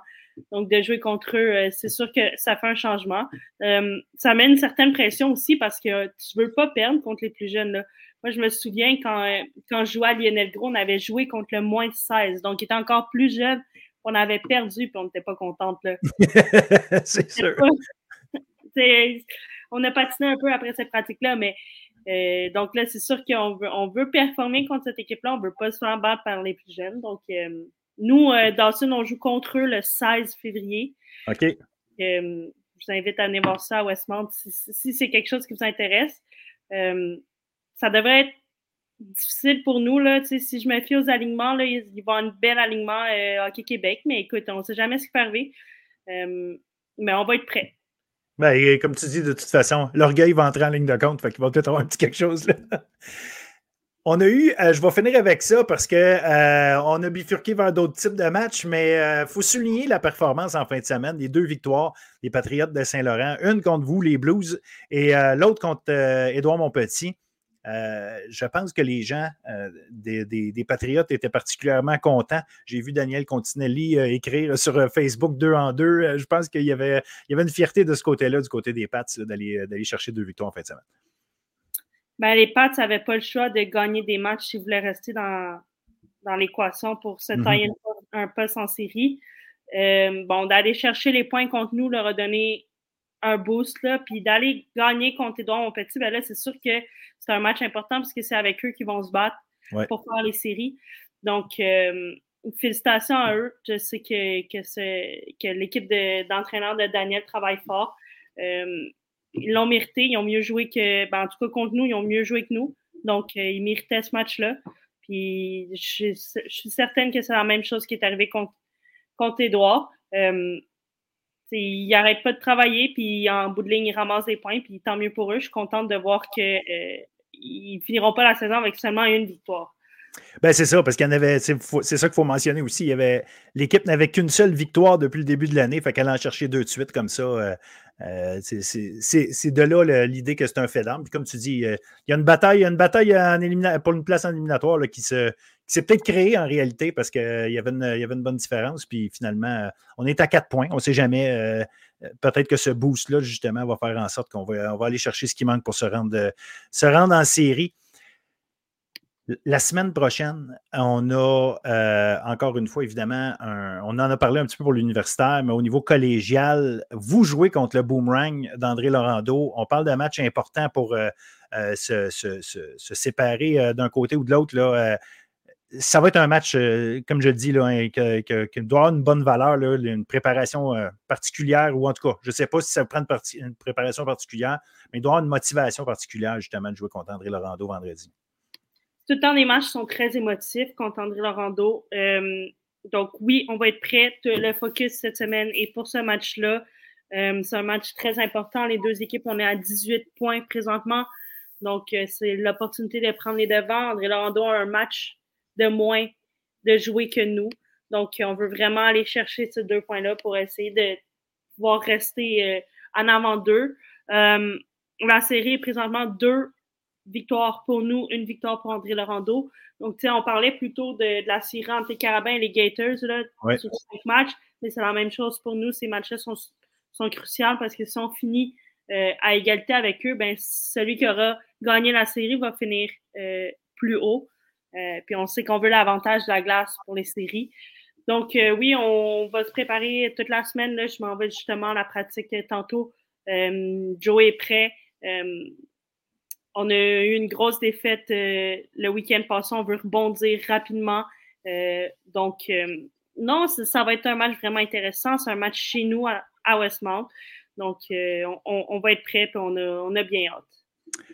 Speaker 2: Donc, de jouer contre eux, euh, c'est sûr que ça fait un changement. Euh, ça met une certaine pression aussi parce que tu veux pas perdre contre les plus jeunes. Là. Moi, je me souviens quand, euh, quand je jouais à Lionel Gros, on avait joué contre le moins de 16. Donc, il était encore plus jeune. On avait perdu puis on n'était pas contente.
Speaker 1: c'est sûr.
Speaker 2: on a patiné un peu après cette pratique-là, mais euh, donc là, c'est sûr qu'on veut, on veut performer contre cette équipe-là. On ne veut pas se faire battre par les plus jeunes. Donc, euh, nous, euh, Dawson, on joue contre eux le 16 février.
Speaker 1: OK.
Speaker 2: je vous invite à aller voir ça à Westmount si, c'est quelque chose qui vous intéresse. ça devrait être difficile pour nous. Là. si je me fie aux alignements, là, il va y avoir un bel alignement Hockey Québec. Mais écoute, on ne sait jamais ce qui peut arriver. mais on va être prêts.
Speaker 1: Ben, comme tu dis, de toute façon, l'orgueil va entrer en ligne de compte, fait qu'il va peut-être avoir un petit quelque chose là. On a eu, euh, je vais finir avec ça parce qu'on euh, on a bifurqué vers d'autres types de matchs, mais il euh, faut souligner la performance en fin de semaine. Les deux victoires des Patriotes de Saint-Laurent, une contre vous, les Blues, et l'autre contre Édouard Montpetit. Euh, je pense que les gens euh, des, Patriotes étaient particulièrement contents. J'ai vu Daniel Continelli euh, écrire sur Facebook deux en deux. je pense qu'il y avait, y avait une fierté de ce côté-là, du côté des Pats, d'aller, chercher deux victoires en fin de semaine.
Speaker 2: Ben, les Pats n'avaient pas le choix de gagner des matchs s'ils voulaient rester dans, dans l'équation pour se mhm. tailler un poste en série. bon, d'aller chercher les points contre nous leur a donné un boost, là, puis d'aller gagner contre Edouard petit ben là, c'est sûr que c'est un match important parce que c'est avec eux qu'ils vont se battre pour faire les séries. Donc, euh, félicitations à eux. Je sais que, que, que l'équipe d'entraîneurs de, Daniel travaille fort. Euh, ils l'ont mérité. Ils ont mieux joué que, ben, en tout cas, contre nous, ils ont mieux joué que nous. Donc, euh, ils méritaient ce match-là. Puis, je, suis certaine que c'est la même chose qui est arrivée contre, contre Edouard. il n'arrête pas de travailler, puis en bout de ligne, il ramasse des points, puis tant mieux pour eux. Je suis contente de voir que ils finiront pas la saison avec seulement une victoire.
Speaker 1: Ben c'est ça, parce qu'il avait, c'est ça qu'il faut mentionner aussi. Il y avait, l'équipe n'avait qu'une seule victoire depuis le début de l'année, fait qu'elle en chercher deux de suite comme ça. Euh, euh, c'est de là l'idée que c'est un fait d'armes. Comme tu dis, euh, il y a une bataille, il y a une bataille pour une place en éliminatoire qui se s'est peut-être créée en réalité parce qu'il y, y avait une bonne différence. Puis finalement, on est à quatre points. On ne sait jamais. Peut-être que ce boost-là, justement, va faire en sorte qu'on va, on va aller chercher ce qui manque pour se rendre, se rendre en série. La semaine prochaine, on a euh, encore une fois, évidemment, on en a parlé un petit peu pour l'universitaire, mais au niveau collégial, vous jouez contre le boomerang d'André Laurando. On parle d'un match important pour euh, euh, se, séparer d'un côté ou de l'autre. ça va être un match, comme je dis, là, hein, qui doit avoir une bonne valeur, une préparation particulière, ou en tout cas, je ne sais pas si ça prend une, une, préparation particulière, mais il doit avoir une motivation particulière, justement, de jouer contre André Laurando vendredi
Speaker 2: tout le temps, les matchs sont très émotifs contre André Laurando. Euh, donc, oui, on va être prêts. Le focus cette semaine et pour ce match-là. Euh, c'est un match très important. Les deux équipes, on est à 18 points présentement. Donc, euh, c'est l'opportunité de prendre les devants. André Laurando a un match de moins de jouer que nous. Donc, on veut vraiment aller chercher ces deux points-là pour essayer de pouvoir rester en avant d'eux. la série est présentement deux victoire pour nous, une victoire pour André Laurando. Donc, tu sais, on parlait plutôt de, la série entre les Carabins et les Gators là, sur cinq matchs, mais c'est la même chose pour nous. Ces matchs-là sont, sont cruciaux parce que si on finit euh, à égalité avec eux, ben, celui qui aura gagné la série va finir euh, plus haut. Euh, puis on sait qu'on veut l'avantage de la glace pour les séries. Donc, oui, on va se préparer toute la semaine. Là, je m'en vais justement à la pratique tantôt. Joe est prêt. On a eu une grosse défaite euh, le week-end passé. On veut rebondir rapidement. Euh, donc, euh, non, ça, va être un match vraiment intéressant. C'est un match chez nous à, Westmount. Donc, on, va être prêts et on a, bien hâte.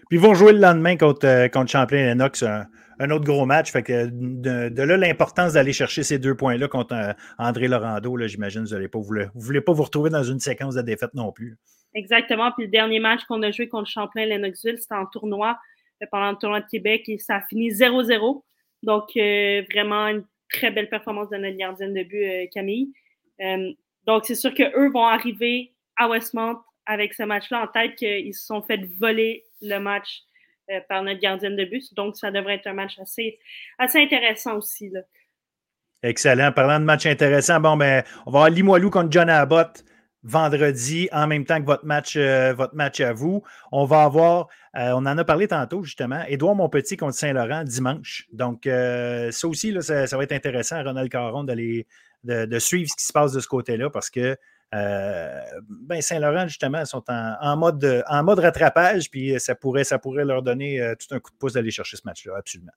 Speaker 1: Puis ils vont jouer le lendemain contre, contre Champlain Lennox, un, un, autre gros match. Fait que de, là, l'importance d'aller chercher ces deux points-là contre André Laurando, j'imagine vous ne voulez, voulez pas vous retrouver dans une séquence de défaites non plus.
Speaker 2: Exactement. Puis le dernier match qu'on a joué contre Champlain-Lennoxville, c'était en tournoi euh, pendant le tournoi de Québec et ça a fini 0-0. Donc, euh, vraiment une très belle performance de notre gardienne de but, euh, Camille. donc, c'est sûr qu'eux vont arriver à Westmont avec ce match-là en tête qu'ils se sont fait voler le match par notre gardienne de but. Donc, ça devrait être un match assez, intéressant aussi.
Speaker 1: Excellent. Parlant de match intéressant, bon, ben, on va avoir Limoilou contre John Abbott vendredi en même temps que votre match, euh, votre match à vous. On va avoir, euh, on en a parlé tantôt justement, Édouard Monpetit contre Saint-Laurent dimanche. Donc, euh, ça aussi, là, ça, va être intéressant, Ronald Caron, de, de, suivre ce qui se passe de ce côté-là parce que ben Saint-Laurent, justement, sont en, mode, en mode rattrapage, puis ça pourrait, ça pourrait leur donner tout un coup de pouce d'aller chercher ce match-là, absolument.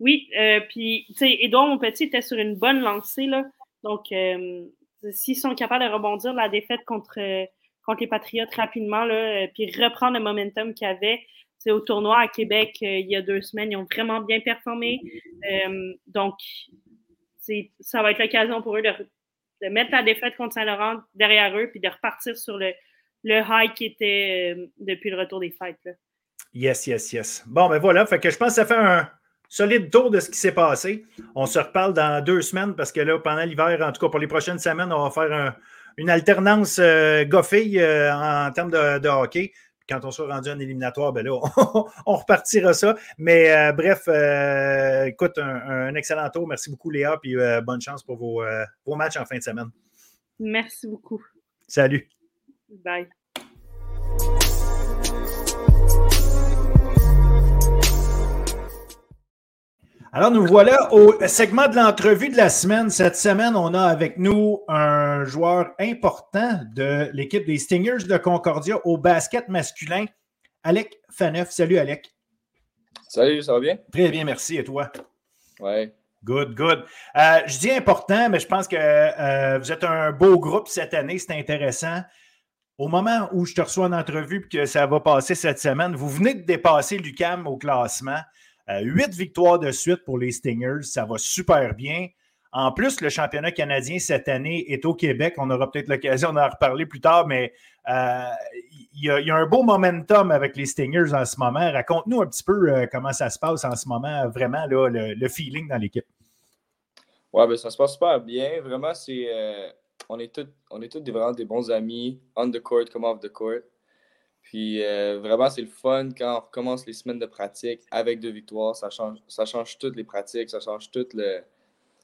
Speaker 2: Oui, puis, tu sais, Édouard Monpetit était sur une bonne lancée, là. Donc, s'ils sont capables de rebondir la défaite contre, contre les Patriotes rapidement, là, euh, puis reprendre le momentum qu'il y avait. C'est au tournoi à Québec euh, il y a deux semaines, ils ont vraiment bien performé. Euh, donc, ça va être l'occasion pour eux de, mettre la défaite contre Saint-Laurent derrière eux, puis de repartir sur le, le high qui était depuis le retour des fêtes.
Speaker 1: Yes, yes, yes. Bon, ben voilà, fait que je pense que ça fait un, solide tour de ce qui s'est passé. On se reparle dans deux semaines parce que là, pendant l'hiver, en tout cas pour les prochaines semaines, on va faire une alternance euh, euh, en termes de, hockey. quand on sera rendu en éliminatoire, ben là, on, repartira ça. Mais euh, bref, écoute, un, excellent tour. Merci beaucoup, Léa, puis bonne chance pour vos, vos matchs en fin de semaine.
Speaker 2: Merci beaucoup.
Speaker 1: Salut.
Speaker 2: Bye.
Speaker 1: Alors, nous voilà au segment de l'entrevue de la semaine. Cette semaine, on a avec nous un joueur important de l'équipe des Stingers de Concordia au basket masculin, Alec Faneuf. Salut, Alec.
Speaker 3: Salut, ça va bien?
Speaker 1: Très bien, merci. Et toi?
Speaker 3: Oui.
Speaker 1: Good, good. Euh, je dis important, mais je pense que euh, vous êtes un beau groupe cette année. C'est intéressant. Au moment où je te reçois en entrevue et que ça va passer cette semaine, vous venez de dépasser l'UCAM au classement. Euh, huit victoires de suite pour les Stingers, ça va super bien. En plus, le championnat canadien cette année est au Québec. On aura peut-être l'occasion d'en reparler plus tard, mais euh, il y, a un beau momentum avec les Stingers en ce moment. Raconte-nous un petit peu euh, comment ça se passe en ce moment, vraiment le, feeling dans l'équipe.
Speaker 3: Oui, ben, ça se passe super bien. Vraiment, c'est on est tous on est tous des, vraiment des bons amis, on the court comme off the court. Puis euh, vraiment, c'est le fun quand on recommence les semaines de pratique avec deux victoires. Ça change, ça change toutes les pratiques, ça change tout le,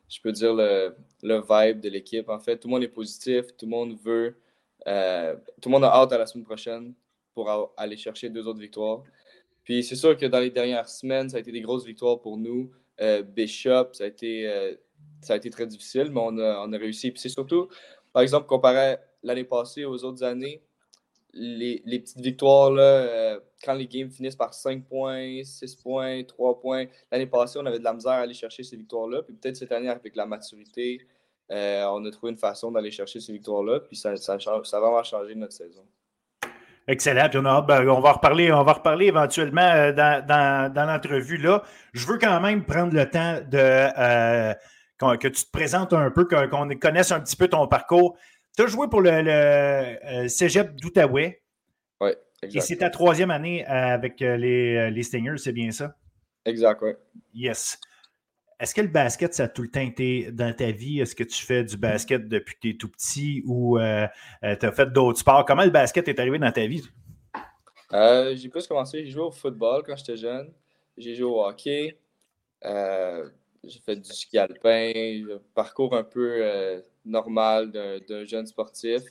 Speaker 3: je peux dire, le, le vibe de l'équipe. En fait, tout le monde est positif, tout le monde veut, euh, tout le monde a hâte à la semaine prochaine pour aller chercher deux autres victoires. Puis c'est sûr que dans les dernières semaines, ça a été des grosses victoires pour nous. Euh, Bishop, ça a, été, ça a été très difficile, mais on a, on a réussi. Puis c'est surtout, par exemple, comparé l'année passée aux autres années, les, petites victoires, là, euh, quand les games finissent par 5 points, 6 points, 3 points. L'année passée, on avait de la misère à aller chercher ces victoires-là. Puis peut-être cette année, avec la maturité, euh, on a trouvé une façon d'aller chercher ces victoires-là. Puis ça, ça, ça, a vraiment changé notre saison.
Speaker 1: Excellent. Puis on, ben, on, va reparler, on va reparler éventuellement euh, dans, l'entrevue. là. Je veux quand même prendre le temps de que tu te présentes un peu, qu'on connaisse un petit peu ton parcours. Tu as joué pour le, euh, cégep d'Outaouais.
Speaker 3: Oui,
Speaker 1: exact. Et c'est ta troisième année avec euh, les, euh, les Stingers, c'est bien ça?
Speaker 3: Exact, oui.
Speaker 1: Yes. Est-ce que le basket, ça a tout le temps été dans ta vie? Est-ce que tu fais du basket depuis que tu es tout petit ou tu as fait d'autres sports? Comment le basket est arrivé dans ta vie?
Speaker 3: j'ai plus commencé, j'ai joué au football quand j'étais jeune. J'ai joué au hockey. j'ai fait du ski alpin, parcours un peu normal d'un jeune sportif.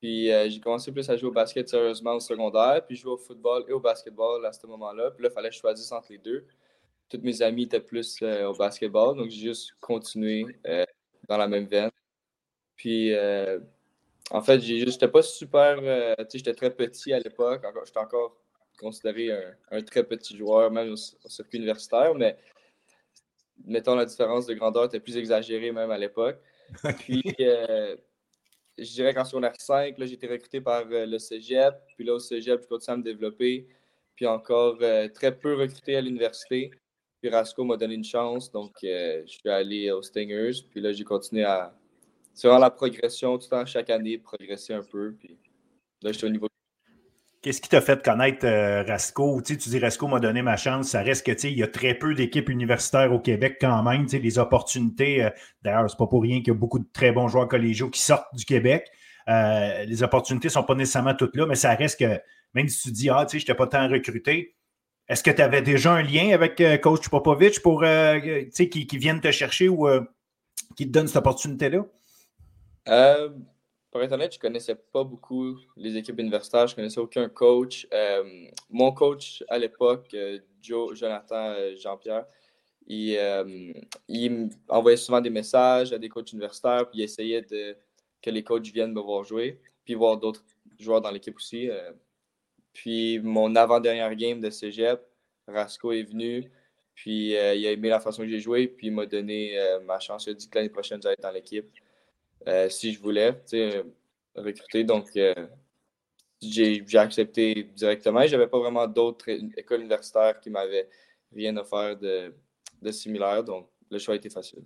Speaker 3: Puis euh, j'ai commencé plus à jouer au basket sérieusement au secondaire, puis jouer au football et au basketball à ce moment-là. Puis là, il fallait que je choisisse entre les deux. Tous mes amis étaient plus euh, au basketball, donc j'ai juste continué euh, dans la même veine. Puis en fait, j'étais pas super. tu sais, j'étais très petit à l'époque. J'étais encore considéré un, très petit joueur, même au, circuit universitaire, mais mettons la différence de grandeur était plus exagérée même à l'époque. Puis, euh, je dirais qu'en secondaire 5, j'ai été recruté par euh, le cégep. Puis là, au cégep, je continue à me développer. Puis encore euh, très peu recruté à l'université. Puis Rasco m'a donné une chance. Donc, je suis allé aux Stingers. Puis là, j'ai continué à. C'est la progression tout le temps, chaque année, progresser un peu. Puis là, je suis au niveau
Speaker 1: Qu'est-ce qui t'a fait connaître euh, Rasco? Tu, dis Rasco m'a donné ma chance. Ça reste que il y a très peu d'équipes universitaires au Québec quand même. Tu les opportunités, euh, d'ailleurs, c'est pas pour rien qu'il y a beaucoup de très bons joueurs collégiaux qui sortent du Québec. Euh, les opportunités ne sont pas nécessairement toutes là, mais ça reste que même si tu dis Ah, tu sais, je n'étais pas tant recruté, est-ce que tu avais déjà un lien avec coach Popovich pour qui, qui vienne te chercher ou qui te donne cette opportunité-là?
Speaker 3: Pour être honnête, je ne connaissais pas beaucoup les équipes universitaires. Je connaissais aucun coach. mon coach à l'époque, Joe, Jonathan, Jean-Pierre, il, envoyait souvent des messages à des coachs universitaires, puis il essayait que les coachs viennent me voir jouer, puis voir d'autres joueurs dans l'équipe aussi. Euh. Puis mon avant-dernière game de cégep, Rasco est venu, puis euh, il a aimé la façon que j'ai joué, puis il m'a donné euh, ma chance. Il a dit que l'année prochaine, j'allais être dans l'équipe si je voulais recruter. Donc, j'ai accepté directement. Je n'avais pas vraiment d'autres écoles universitaires qui m'avaient rien offert de, de similaire, donc le choix été facile.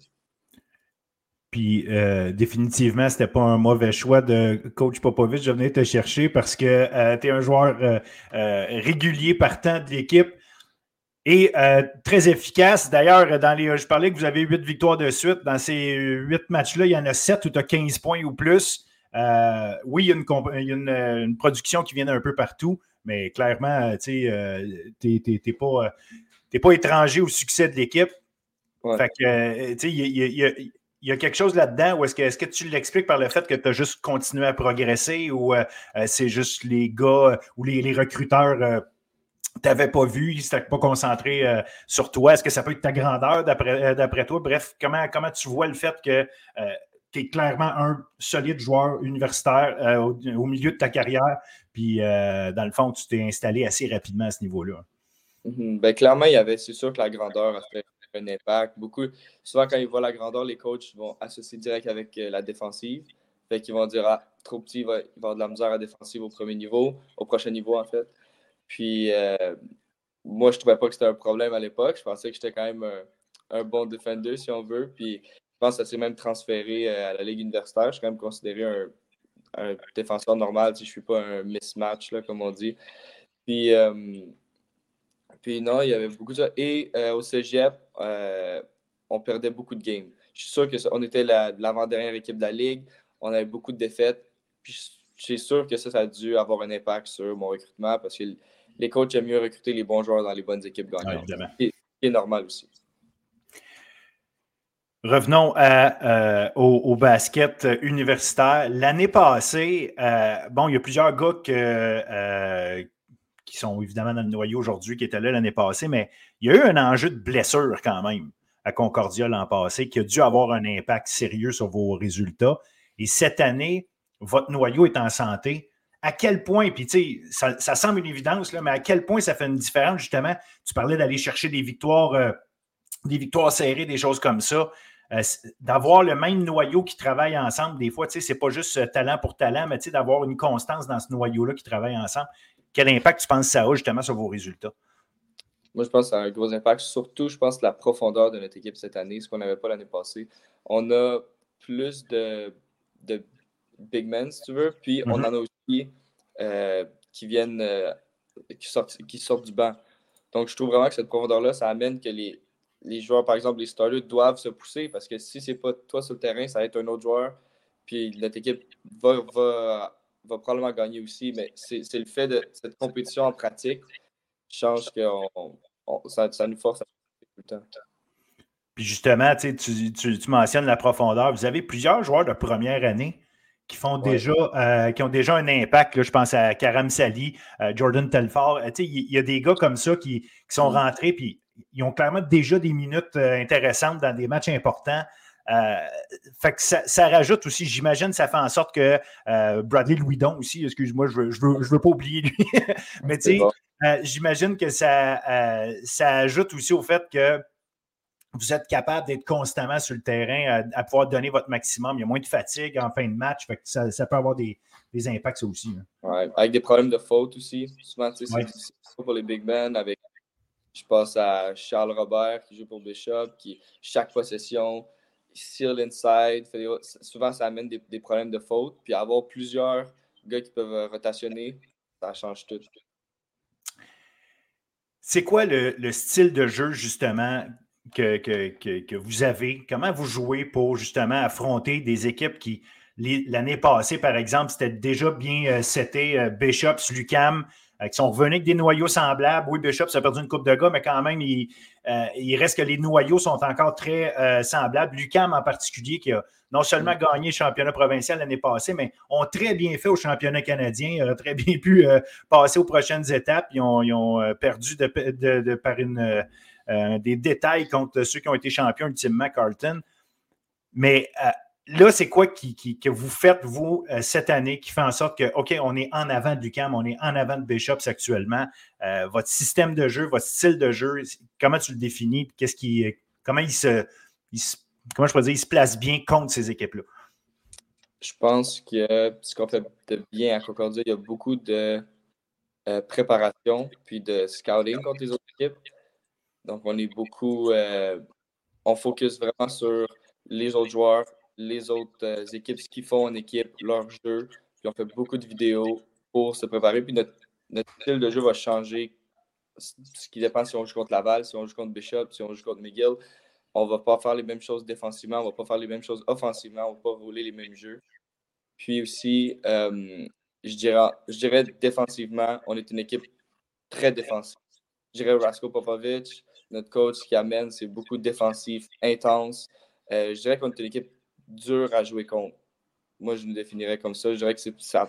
Speaker 1: Puis euh, définitivement, ce n'était pas un mauvais choix de coach Popovic. Je venais te chercher parce que euh, tu es un joueur euh, régulier partant de l'équipe et très efficace. D'ailleurs, dans les, je parlais que vous avez huit victoires de suite. Dans ces huit matchs-là, il y en a sept où tu as 15 points ou plus. oui, il y a, une, production qui vient un peu partout, mais clairement, tu n'es pas, pas étranger au succès de l'équipe. Fait que, tu sais, il y a il y a quelque chose là-dedans ou est-ce que, est que tu l'expliques par le fait que tu as juste continué à progresser ou euh, euh, c'est juste les gars euh, ou les, recruteurs t'avais pas vu, ils s'étaient pas concentrés sur toi. Est-ce que ça peut être ta grandeur d'après toi? Bref, comment, comment tu vois le fait que tu es clairement un solide joueur universitaire au, milieu de ta carrière, puis dans le fond, tu t'es installé assez rapidement à ce niveau-là?
Speaker 3: Mm-hmm. ben, clairement, il y avait, c'est sûr que la grandeur a fait un impact. Beaucoup, souvent, quand ils voient la grandeur, les coachs vont associer direct avec euh, la défensive. Fait qu'ils vont dire, ah, trop petit, il va, il va avoir de la misère à défensive au premier niveau, au prochain niveau, en fait. Puis, euh, moi, je trouvais pas que c'était un problème à l'époque. Je pensais que j'étais quand même un, bon defender, si on veut. Puis, je pense que ça s'est même transféré euh, à la Ligue universitaire. Je suis quand même considéré un, un défenseur normal. Si je suis pas un mismatch, là, comme on dit. Puis, puis non, il y avait beaucoup de ça. Et euh, au cégep, euh, on perdait beaucoup de games. Je suis sûr qu'on était l'avant-dernière équipe de la ligue. On avait beaucoup de défaites. Puis suis sûr que ça, ça a dû avoir un impact sur mon recrutement parce que les coachs aiment mieux recruter les bons joueurs dans les bonnes équipes gagnantes. c'est normal aussi.
Speaker 1: Revenons euh, au, basket universitaire. L'année passée, bon, il y a plusieurs gars que, qui sont évidemment dans le noyau aujourd'hui, qui étaient là l'année passée, mais il y a eu un enjeu de blessure quand même à Concordia l'an passé qui a dû avoir un impact sérieux sur vos résultats. Et cette année, votre noyau est en santé. À quel point, puis tu sais, ça, semble une évidence, là, mais à quel point ça fait une différence, justement. Tu parlais d'aller chercher des victoires, euh, des victoires serrées, des choses comme ça. Euh, d'avoir le même noyau qui travaille ensemble, des fois, tu sais, c'est pas juste euh, talent pour talent, mais tu sais, d'avoir une constance dans ce noyau-là qui travaille ensemble. Quel impact tu penses que ça a justement sur vos résultats?
Speaker 3: Moi, je pense que ça a un gros impact. Surtout, je pense, la profondeur de notre équipe cette année, ce qu'on n'avait pas l'année passée. On a plus de, big men, si tu veux, puis on mm-hmm. en a euh, qui viennent, euh, qui, sortent, qui sortent du banc. Donc, je trouve vraiment que cette profondeur-là, ça amène que les, les joueurs, par exemple, les starters, doivent se pousser parce que si c'est pas toi sur le terrain, ça va être un autre joueur. Puis notre équipe va, va va probablement gagner aussi, mais c'est le fait de cette compétition en pratique qui change que ça, nous force à tout le temps.
Speaker 1: Puis justement, tu, tu, mentionnes la profondeur. Vous avez plusieurs joueurs de première année qui font déjà euh, qui ont déjà un impact. je pense à Karam Sali, euh, Jordan Telford. Euh, il y, a des gars comme ça qui, sont mm. rentrés puis ils ont clairement déjà des minutes intéressantes dans des matchs importants. Fait que ça, rajoute aussi, j'imagine, ça fait en sorte que Bradley Louidon aussi, excuse-moi, je ne veux, je veux, pas oublier lui, mais tu sais, j'imagine que ça, ça ajoute aussi au fait que vous êtes capable d'être constamment sur le terrain, à, pouvoir donner votre maximum. Il y a moins de fatigue en fin de match, fait que ça, peut avoir des, impacts ça aussi.
Speaker 3: Ouais, avec des problèmes de faute aussi. Souvent, c'est pas pour les big men. Avec, je pense à Charles Robert qui joue pour Bishop, qui chaque possession, sur l'inside. Souvent, ça amène des, problèmes de faute. Puis avoir plusieurs gars qui peuvent euh, rotationner, ça change tout.
Speaker 1: C'est quoi le, style de jeu, justement, que, que, vous avez? Comment vous jouez pour, justement, affronter des équipes qui, l'année passée, par exemple, c'était déjà bien euh, seté, euh, Bishops, Lucam, Ils sont revenus avec des noyaux semblables. Oui, Bishop, ça a perdu une coupe de gars, mais quand même, il, reste que les noyaux sont encore très semblables. Lucam en particulier, qui a non seulement gagné le championnat provincial l'année passée, mais ont très bien fait au championnat canadien. Ils auraient très bien pu passer aux prochaines étapes. Ils ont, perdu de, par une, des détails contre ceux qui ont été champions ultimement, Carlton. Mais là, c'est quoi que vous faites, vous, euh, cette année, qui fait en sorte que, OK, on est en avant de Lucam, on est en avant de Bishops actuellement. Euh, votre système de jeu, votre style de jeu, comment tu le définis? Qu'est-ce qui, comment il se, comment je dire, se place bien contre ces équipes-là?
Speaker 3: Je pense que ce qu'on fait bien à Concordia, il y a beaucoup de euh, préparation puis de scouting contre les autres équipes. Donc, on est beaucoup, on focus vraiment sur les autres joueurs, les autres euh, équipes, ce qu'ils font en équipe, leur jeu. Puis on fait beaucoup de vidéos pour se préparer. Puis notre, style de jeu va changer. Ce qui dépend si on joue contre Laval, si on joue contre Bishop, si on joue contre McGill. On ne va pas faire les mêmes choses défensivement, on ne va pas faire les mêmes choses offensivement, on ne va pas rouler les mêmes jeux. Puis aussi, euh, je, dirais, je dirais défensivement, on est une équipe très défensive. Je dirais Rasko Popovic, notre coach qui amène, c'est beaucoup de défensif, intense. Euh, je dirais qu'on est une équipe dur à jouer contre. Moi, je nous définirais comme ça. Je dirais que c'est ça.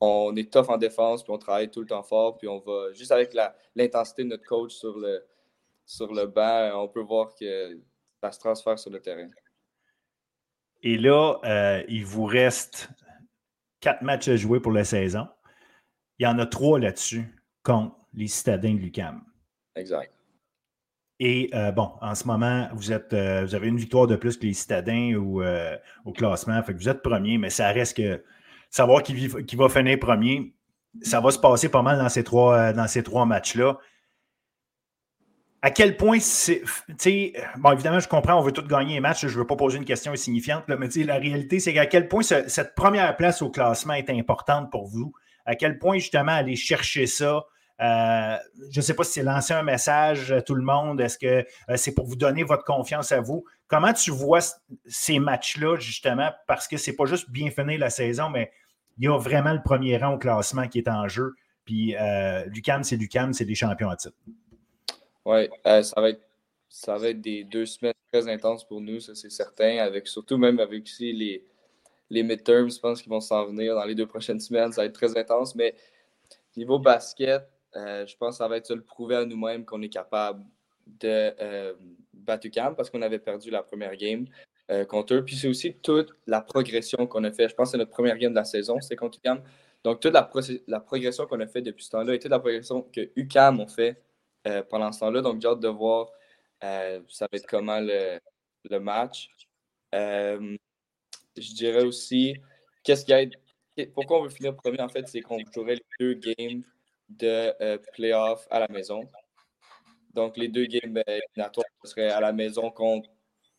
Speaker 3: On est tough en défense, puis on travaille tout le temps fort, puis on va juste avec l'intensité de notre coach sur le, sur le banc, on peut voir que ça se transfère sur le terrain.
Speaker 1: Et là, euh, il vous reste quatre matchs à jouer pour la saison. Il y en a trois là-dessus contre les citadins de l'UCAM.
Speaker 3: Exact.
Speaker 1: Et euh, bon, en ce moment, euh, vous avez une victoire de plus que les citadins euh, au classement. Fait que vous êtes premier, mais ça reste que savoir qui, va finir premier, ça va se passer pas mal dans ces trois, matchs-là. À quel point c'est. Bon, évidemment, je comprends, on veut tous gagner les matchs. Je ne veux pas poser une question insignifiante, mais la réalité, c'est qu'à quel point cette première place au classement est importante pour vous? À quel point, justement, aller chercher ça, euh, je ne sais pas si c'est lancer un message à tout le monde. Est-ce que euh, c'est pour vous donner votre confiance à vous? Comment tu vois ces matchs-là, justement, parce que c'est pas juste bien finir la saison, mais il y a vraiment le premier rang au classement qui est en jeu. Puis euh, c'est Lucam, c'est des champions à titre.
Speaker 3: Oui, ça, va être, ça va être des deux semaines très intenses pour nous, ça c'est certain. Avec, surtout même avec les, les midterms, je pense qu'ils vont s'en venir dans les deux prochaines semaines. Ça va être très intense. Mais niveau basket, euh, je pense que ça va être de le prouver à nous-mêmes qu'on est capable de euh, battre UCAM parce qu'on avait perdu la première game euh, contre eux. Puis c'est aussi toute la progression qu'on a fait. Je pense que c'est notre première game de la saison, c'était contre UCAM. Donc toute la, la progression qu'on a fait depuis ce temps-là et toute la progression que UCAM ont fait pendant ce temps-là. Donc j'ai hâte de voir ça va être comment le, le match. je dirais aussi, qu'est-ce qu'il y a pourquoi on veut finir premier, en fait, c'est qu'on jouerait les deux games de euh, playoff à la maison. Donc, les deux games euh, éliminatoires seraient à la maison contre.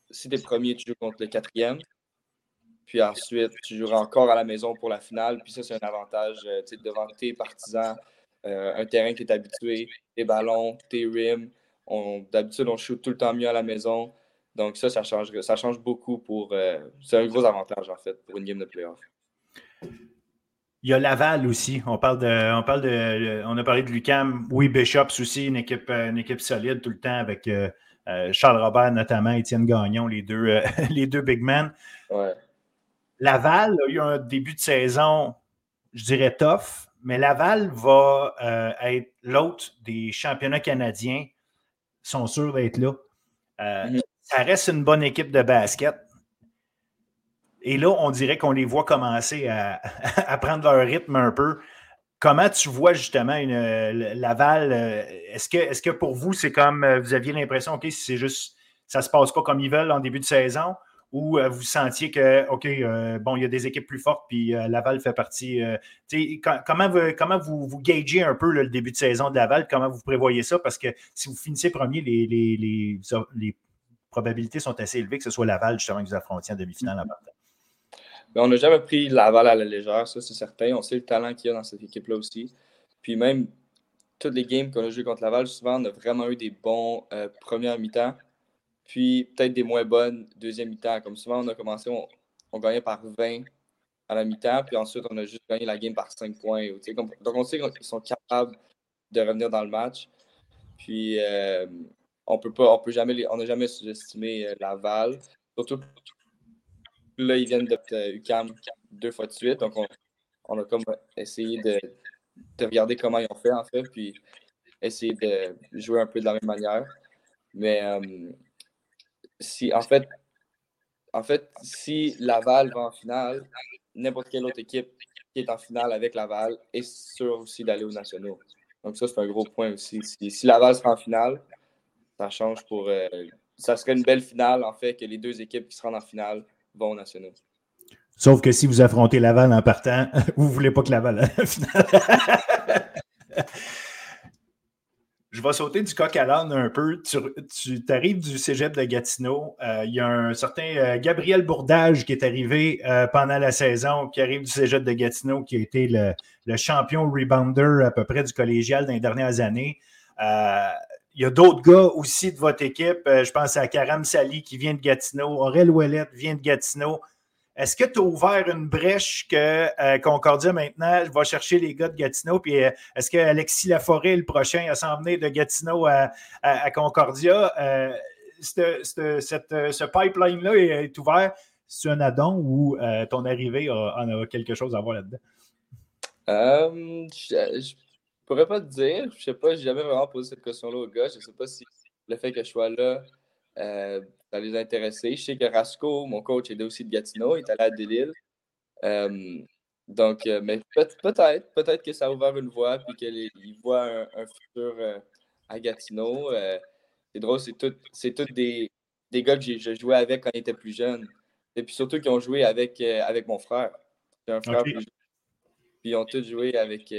Speaker 3: Si tu es premier, tu joues contre le quatrième. Puis ensuite, tu joueras encore à la maison pour la finale. Puis ça, c'est un avantage euh, devant tes partisans. un terrain qui est habitué, tes ballons, tes rims. D'habitude, on shoot tout le temps mieux à la maison. Donc ça, ça change, ça change beaucoup pour... c'est un gros avantage, en fait, pour une game de playoff.
Speaker 1: Il y a Laval aussi. On parle de, on parle de, on a parlé de Lucam. Oui, Bishops aussi, une équipe, une équipe solide tout le temps avec euh, euh, Charles Robert notamment, Étienne Gagnon, les deux, euh, les deux big men. Laval a eu un début de saison, je dirais tough, mais Laval va être l'autre des championnats canadiens. Ils sont sûrs d'être là. Mm-hmm. Ça reste une bonne équipe de basket. Et là, on dirait qu'on les voit commencer à, prendre leur rythme un peu. Comment tu vois justement une, Laval? Euh, est-ce que, est que pour vous, c'est comme euh, vous aviez l'impression, OK, c'est juste ça se passe pas comme ils veulent en début de saison? Ou euh, vous sentiez que, OK, bon, il y a des équipes plus fortes, puis Laval fait partie. comment vous, comment vous, vous gagez un peu le début de saison de Laval? Comment vous prévoyez ça? Parce que si vous finissez premier, les, les, probabilités sont assez élevées que ce soit Laval, justement, que vous affrontiez en demi-finale en partant
Speaker 3: on n'a jamais pris Laval à la légère, ça c'est certain. On sait le talent qu'il y a dans cette équipe-là aussi. Puis même toutes les games qu'on a joué contre Laval, souvent on a vraiment eu des bons euh, premières mi-temps, puis peut-être des moins bonnes deuxième mi-temps. Comme souvent on a commencé, on, gagnait par 20, à la mi-temps, puis ensuite, on a juste gagné la game par 5 points. Donc, on sait qu'ils sont capables de revenir dans le match. Puis, euh, on peut pas, on peut jamais, n'a jamais sous-estimé euh, Laval. Surtout là, ils viennent de UCAM deux fois de suite. Donc, on, a comme essayé de, de, regarder comment ils ont fait, en fait, puis essayer de jouer un peu de la même manière. Mais euh, si, en fait, en fait, si Laval va en finale, n'importe quelle autre équipe qui est en finale avec Laval est sûre aussi d'aller aux nationaux. Donc ça, c'est un gros point aussi. Si, Laval sera en finale, ça change pour... Euh, ça serait une belle finale, en fait, que les deux équipes qui seront en finale vont aux nationaux.
Speaker 1: Sauf que si vous affrontez Laval en partant, vous ne voulez pas que Laval finale. Je vais sauter du coq à l'âne un peu. Tu, tu arrives du cégep de Gatineau. Euh, il y a un certain euh, Gabriel Bourdage qui est arrivé euh, pendant la saison, qui arrive du cégep de Gatineau, qui a été le, champion rebounder à peu près du collégial dans les dernières années. Il y a d'autres gars aussi de votre équipe. je pense à Karam Sali qui vient de Gatineau. Aurel Ouellet vient de Gatineau. Est-ce que tu as ouvert une brèche que euh, Concordia maintenant va chercher les gars de Gatineau? Puis euh, est-ce que Alexis Laforêt, le prochain, a s'emmener de Gatineau à, Concordia? Euh, ce pipeline-là est, ouvert. C'est un addon ou ton arrivée en a quelque chose à voir là-dedans?
Speaker 3: je, pourrais pas te dire. Je sais pas, n'ai jamais vraiment posé cette question-là aux gars. Je sais pas si le fait que je sois là euh, ça les a intéressés. Je sais que Rasco, mon coach, est aussi de Gatineau, il est allé à Delille. Euh, donc, euh, mais peut-être, peut-être que ça a ouvert une voie, puis qu'il voit un, futur à Gatineau. c'est drôle, c'est tous c'est tout des, des, gars que j'ai joué avec quand ils étaient plus jeunes. Et puis surtout qui ont joué avec, avec mon frère. J'ai un frère plus jeune. Puis ils ont tous joué avec,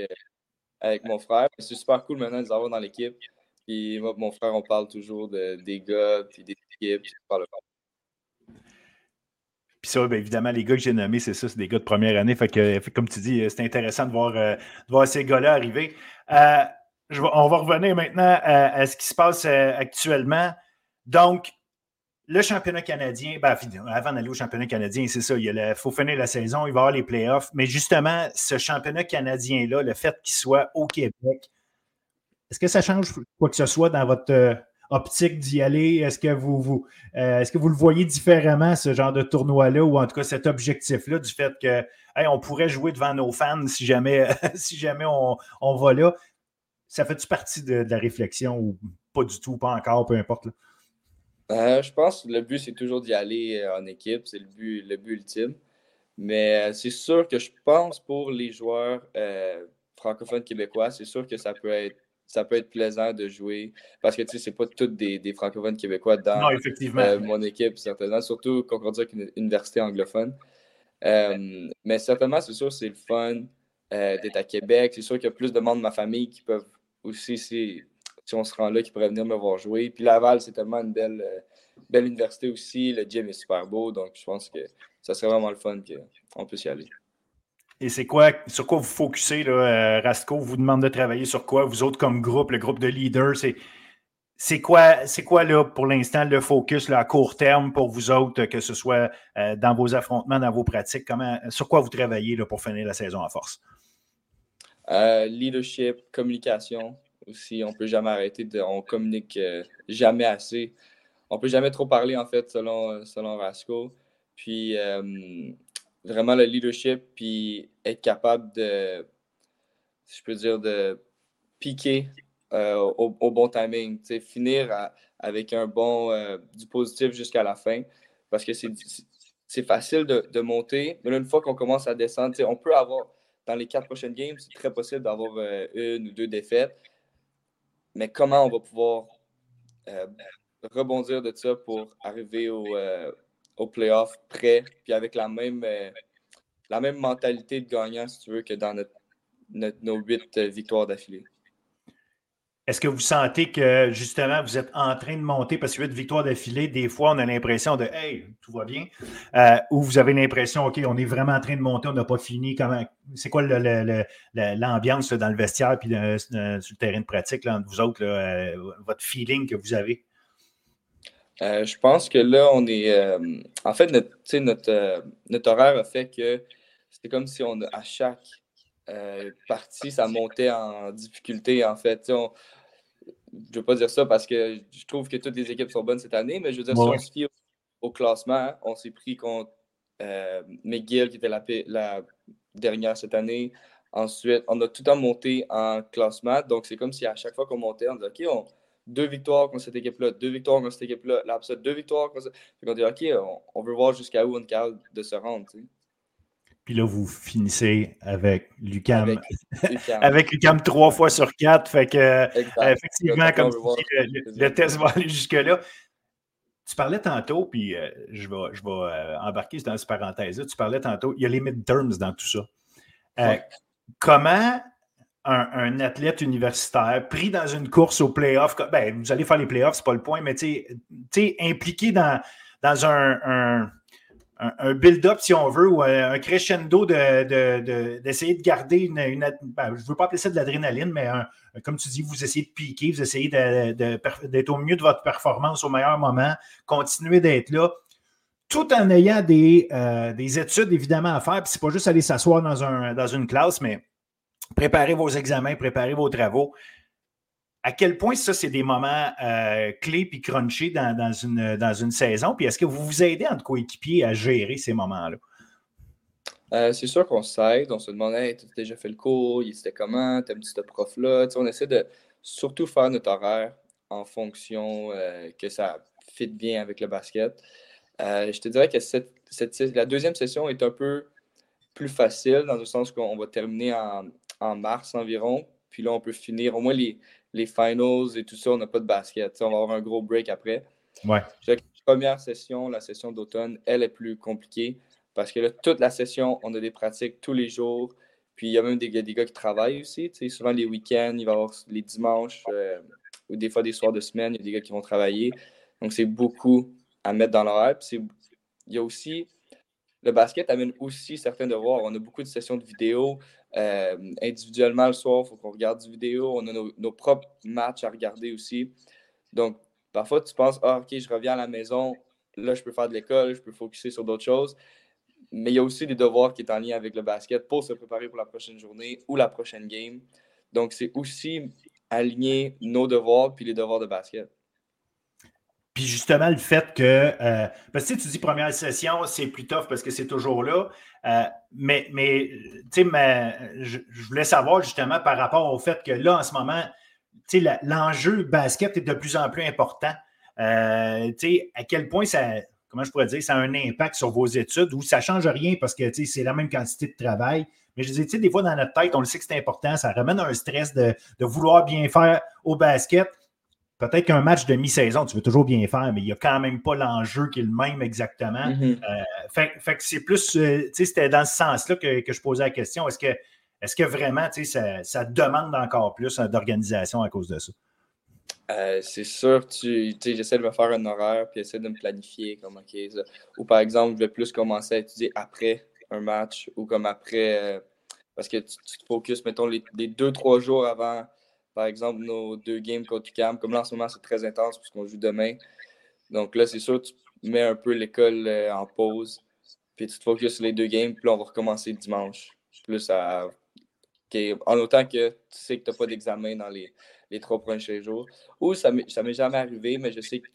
Speaker 3: avec mon frère. C'est super cool maintenant de les avoir dans l'équipe. Puis moi, mon frère, on parle toujours de, des gars, puis des équipes, puis
Speaker 1: Puis ça, bien évidemment, les gars que j'ai nommés, c'est ça, c'est des gars de première année. Fait que, comme tu dis, c'est intéressant de voir, euh, de voir ces gars-là arriver. Euh, on va revenir maintenant à, ce qui se passe euh, actuellement. Donc, le championnat canadien, ben, avant d'aller au championnat canadien, c'est ça, il faut finir la saison, il va y avoir les playoffs. Mais justement, ce championnat canadien-là, le fait qu'il soit au Québec, est-ce que ça change quoi que ce soit dans votre euh, optique d'y aller? Est-ce que vous, euh, est-ce que vous le voyez différemment, ce genre de tournoi-là, ou en tout cas cet objectif-là, du fait que on pourrait jouer devant nos fans si jamais, si jamais on, va là? Ça fait-tu partie de, la réflexion ou pas du tout, pas encore, peu importe?
Speaker 3: Euh, je pense que le but, c'est toujours d'y aller en équipe. C'est le but, le but ultime. Mais c'est sûr que je pense pour les joueurs francophones québécois, c'est sûr que ça peut être ça peut être plaisant de jouer parce que tu sais, c'est pas tous des, des, francophones québécois dans euh, mon équipe, certainement, surtout Concordia une université anglophone. Euh, mais certainement, c'est sûr, c'est le fun euh, d'être à Québec. C'est sûr qu'il y a plus de membres de ma famille qui peuvent aussi, si, on se rend là, qui pourraient venir me voir jouer. Puis Laval, c'est tellement une belle, belle université aussi. Le gym est super beau, donc je pense que ça serait vraiment le fun qu'on puisse y aller.
Speaker 1: Et c'est quoi, sur quoi vous focussez, là, euh, Rasco? Vous demande de travailler sur quoi? Vous autres, comme groupe, le groupe de leaders, c'est, c'est quoi, c'est quoi là, pour l'instant, le focus là, à court terme pour vous autres, que ce soit euh, dans vos affrontements, dans vos pratiques? Comment, sur quoi vous travaillez là, pour finir la saison en force?
Speaker 3: Euh, leadership, communication aussi. On peut jamais arrêter, de, on communique jamais assez. On ne peut jamais trop parler, en fait, selon, selon Rasco. Puis, vraiment le leadership, puis être capable de, je peux dire, de piquer euh, au, bon timing, finir avec un bon, euh, du positif jusqu'à la fin, parce que c'est facile de, monter, mais une fois qu'on commence à descendre, on peut avoir, dans les quatre prochaines games, c'est très possible d'avoir euh, une ou deux défaites, mais comment on va pouvoir rebondir de ça pour arriver au au playoff prêt, puis avec la même, euh, la même mentalité de gagnant, si tu veux, que dans nos huit euh, victoires d'affilée?
Speaker 1: Est-ce que vous sentez que justement vous êtes en train de monter? Parce que huit victoires d'affilée, des fois on a l'impression de Hey, tout va bien euh, ou vous avez l'impression OK, on est vraiment en train de monter, on n'a pas fini. Comment c'est quoi l'ambiance dans le vestiaire puis sur le terrain de pratique là, entre vous autres, votre feeling que vous avez?
Speaker 3: Euh, je pense que là, on est. Euh, en fait, notre, notre, euh, notre, horaire a fait que c'est comme si on, à chaque partie, ça montait en difficulté, en fait. Je ne veux pas dire ça parce que je trouve que toutes les équipes sont bonnes cette année, mais je veux dire, si on se fie au, classement, on s'est pris contre McGill, qui était la, la dernière cette année. Ensuite, on a tout le temps monté en classement. Donc, c'est comme si à chaque fois qu'on montait, on disait OK, deux victoires contre cette équipe-là, deux victoires contre cette équipe-là, là, après deux victoires contre cette. on dit OK, on, veut voir jusqu'à où on est capable de se rendre.
Speaker 1: Puis là, vous finissez avec Lucam. Avec Lucam, trois fois sur quatre. Fait que, effectivement, comme le, test va aller jusque-là. Tu parlais tantôt, puis euh, je vais, je vais euh, embarquer dans cette parenthèse-là. Tu parlais tantôt, il y a les midterms dans tout ça. Euh, comment un, athlète universitaire pris dans une course au playoff, ben, vous allez faire les playoffs, c'est pas le point, mais tu sais, impliqué dans, dans un, un, build-up, si on veut, ou un crescendo d'essayer de, garder une. Ben, je ne veux pas appeler ça de l'adrénaline, mais comme tu dis, vous essayez de piquer, vous essayez d'être au mieux de votre performance au meilleur moment, continuer d'être là, tout en ayant des, euh, des études évidemment à faire. Puis c'est pas juste aller s'asseoir dans, un, dans une classe, mais préparer vos examens, préparer vos travaux. À quel point ça, c'est des moments euh, clés puis crunchés dans, une, dans une saison? Puis est-ce que vous vous aidez entre coéquipiers à gérer ces moments-là?
Speaker 3: Euh, c'est sûr qu'on s'aide. On se demande, hey, tu déjà fait le cours, c'était comment, t'aimes-tu ce prof-là? on essaie de surtout faire notre horaire en fonction que ça fit bien avec le basket. Euh, je te dirais que cette, la deuxième session est un peu plus facile dans le sens qu'on va terminer en, mars environ. Puis là, on peut finir au moins les, les finals et tout ça. On n'a pas de basket. on va avoir un gros break après.
Speaker 1: Ouais.
Speaker 3: La première session, la session d'automne, elle est plus compliquée parce que là, toute la session, on a des pratiques tous les jours. Puis il y a même des, des gars qui travaillent aussi. Souvent les week-ends, il va y avoir les dimanches euh, ou des fois des soirs de semaine, il y a des gars qui vont travailler. Donc c'est beaucoup à mettre dans l'horaire. Il y a aussi, le basket amène aussi certains devoirs. On a beaucoup de sessions de vidéo. Euh, individuellement, le soir, il faut qu'on regarde du vidéo. On a nos, propres matchs à regarder aussi. Donc, parfois, tu penses, ah, OK, je reviens à la maison. Là, je peux faire de l'école, je peux focuser sur d'autres choses. Mais il y a aussi des devoirs qui sont en lien avec le basket pour se préparer pour la prochaine journée ou la prochaine game. Donc, c'est aussi aligner nos devoirs puis les devoirs de basket.
Speaker 1: Puis justement, le fait que, euh, parce que tu dis première session, c'est plus tough parce que c'est toujours là. Euh, mais, mais tu sais, je, voulais savoir justement par rapport au fait que là, en ce moment, tu sais, l'enjeu basket est de plus en plus important. Euh, tu sais, à quel point ça, comment je pourrais dire, ça a un impact sur vos études ou ça ne change rien parce que, c'est la même quantité de travail. Mais je disais, tu sais, des fois, dans notre tête, on le sait que c'est important, ça ramène un stress de vouloir bien faire au basket peut-être qu'un match de mi-saison, tu veux toujours bien faire, mais il n'y a quand même pas l'enjeu qui est le même exactement. Mm-hmm. Euh, fait, que c'est plus, euh, tu sais, c'était dans ce sens-là que, je posais la question. Est-ce que, est que vraiment, tu sais, ça, demande encore plus euh, d'organisation à cause de ça?
Speaker 3: c'est sûr, tu, j'essaie de me faire un horaire puis essayer de me planifier comme OK. Ou par exemple, je vais plus commencer à étudier après un match ou comme après. parce que tu, te focuses, mettons, les, les deux, trois jours avant par exemple, nos deux games contre UCAM. Comme là, en ce moment, c'est très intense puisqu'on joue demain. Donc là, c'est sûr, tu mets un peu l'école euh, en pause. Puis tu te focuses sur les deux games. Puis on va recommencer dimanche. Plus. En autant que tu sais que tu n'as pas d'examen dans les, les trois prochains jours. Ou ça ne m'est jamais arrivé, mais je sais que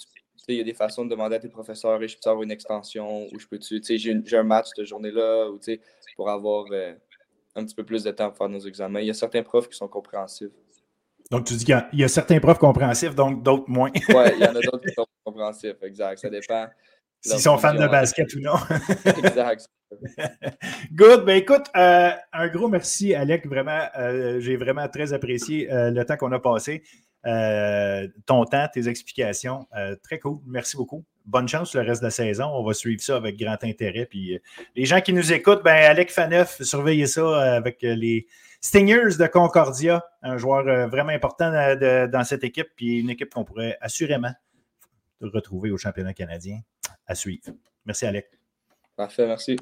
Speaker 3: il y a des façons de demander à tes professeurs et je peux avoir une extension ou je peux tu sais j'ai un match cette journée-là ou pour avoir euh, un petit peu plus de temps pour faire nos examens. Il y a certains profs qui sont compréhensifs.
Speaker 1: Donc, tu dis qu'il y, a certains profs compréhensifs, donc d'autres moins.
Speaker 3: oui, il y en a d'autres qui sont compréhensifs, exact. Ça dépend.
Speaker 1: S'ils sont fans de basket ou non. exact. Good. Ben écoute, euh, un gros merci, Alec. Vraiment, euh, j'ai vraiment très apprécié euh, le temps qu'on a passé. ton temps, tes explications. très cool. Merci beaucoup. Bonne chance le reste de la saison. On va suivre ça avec grand intérêt. Puis les gens qui nous écoutent, ben Alec Faneuf, surveillez ça avec les Stingers de Concordia, un joueur euh, vraiment important euh, dans cette équipe, puis une équipe qu'on pourrait assurément retrouver au championnat canadien à suivre. Merci, Alec.
Speaker 3: Parfait, merci.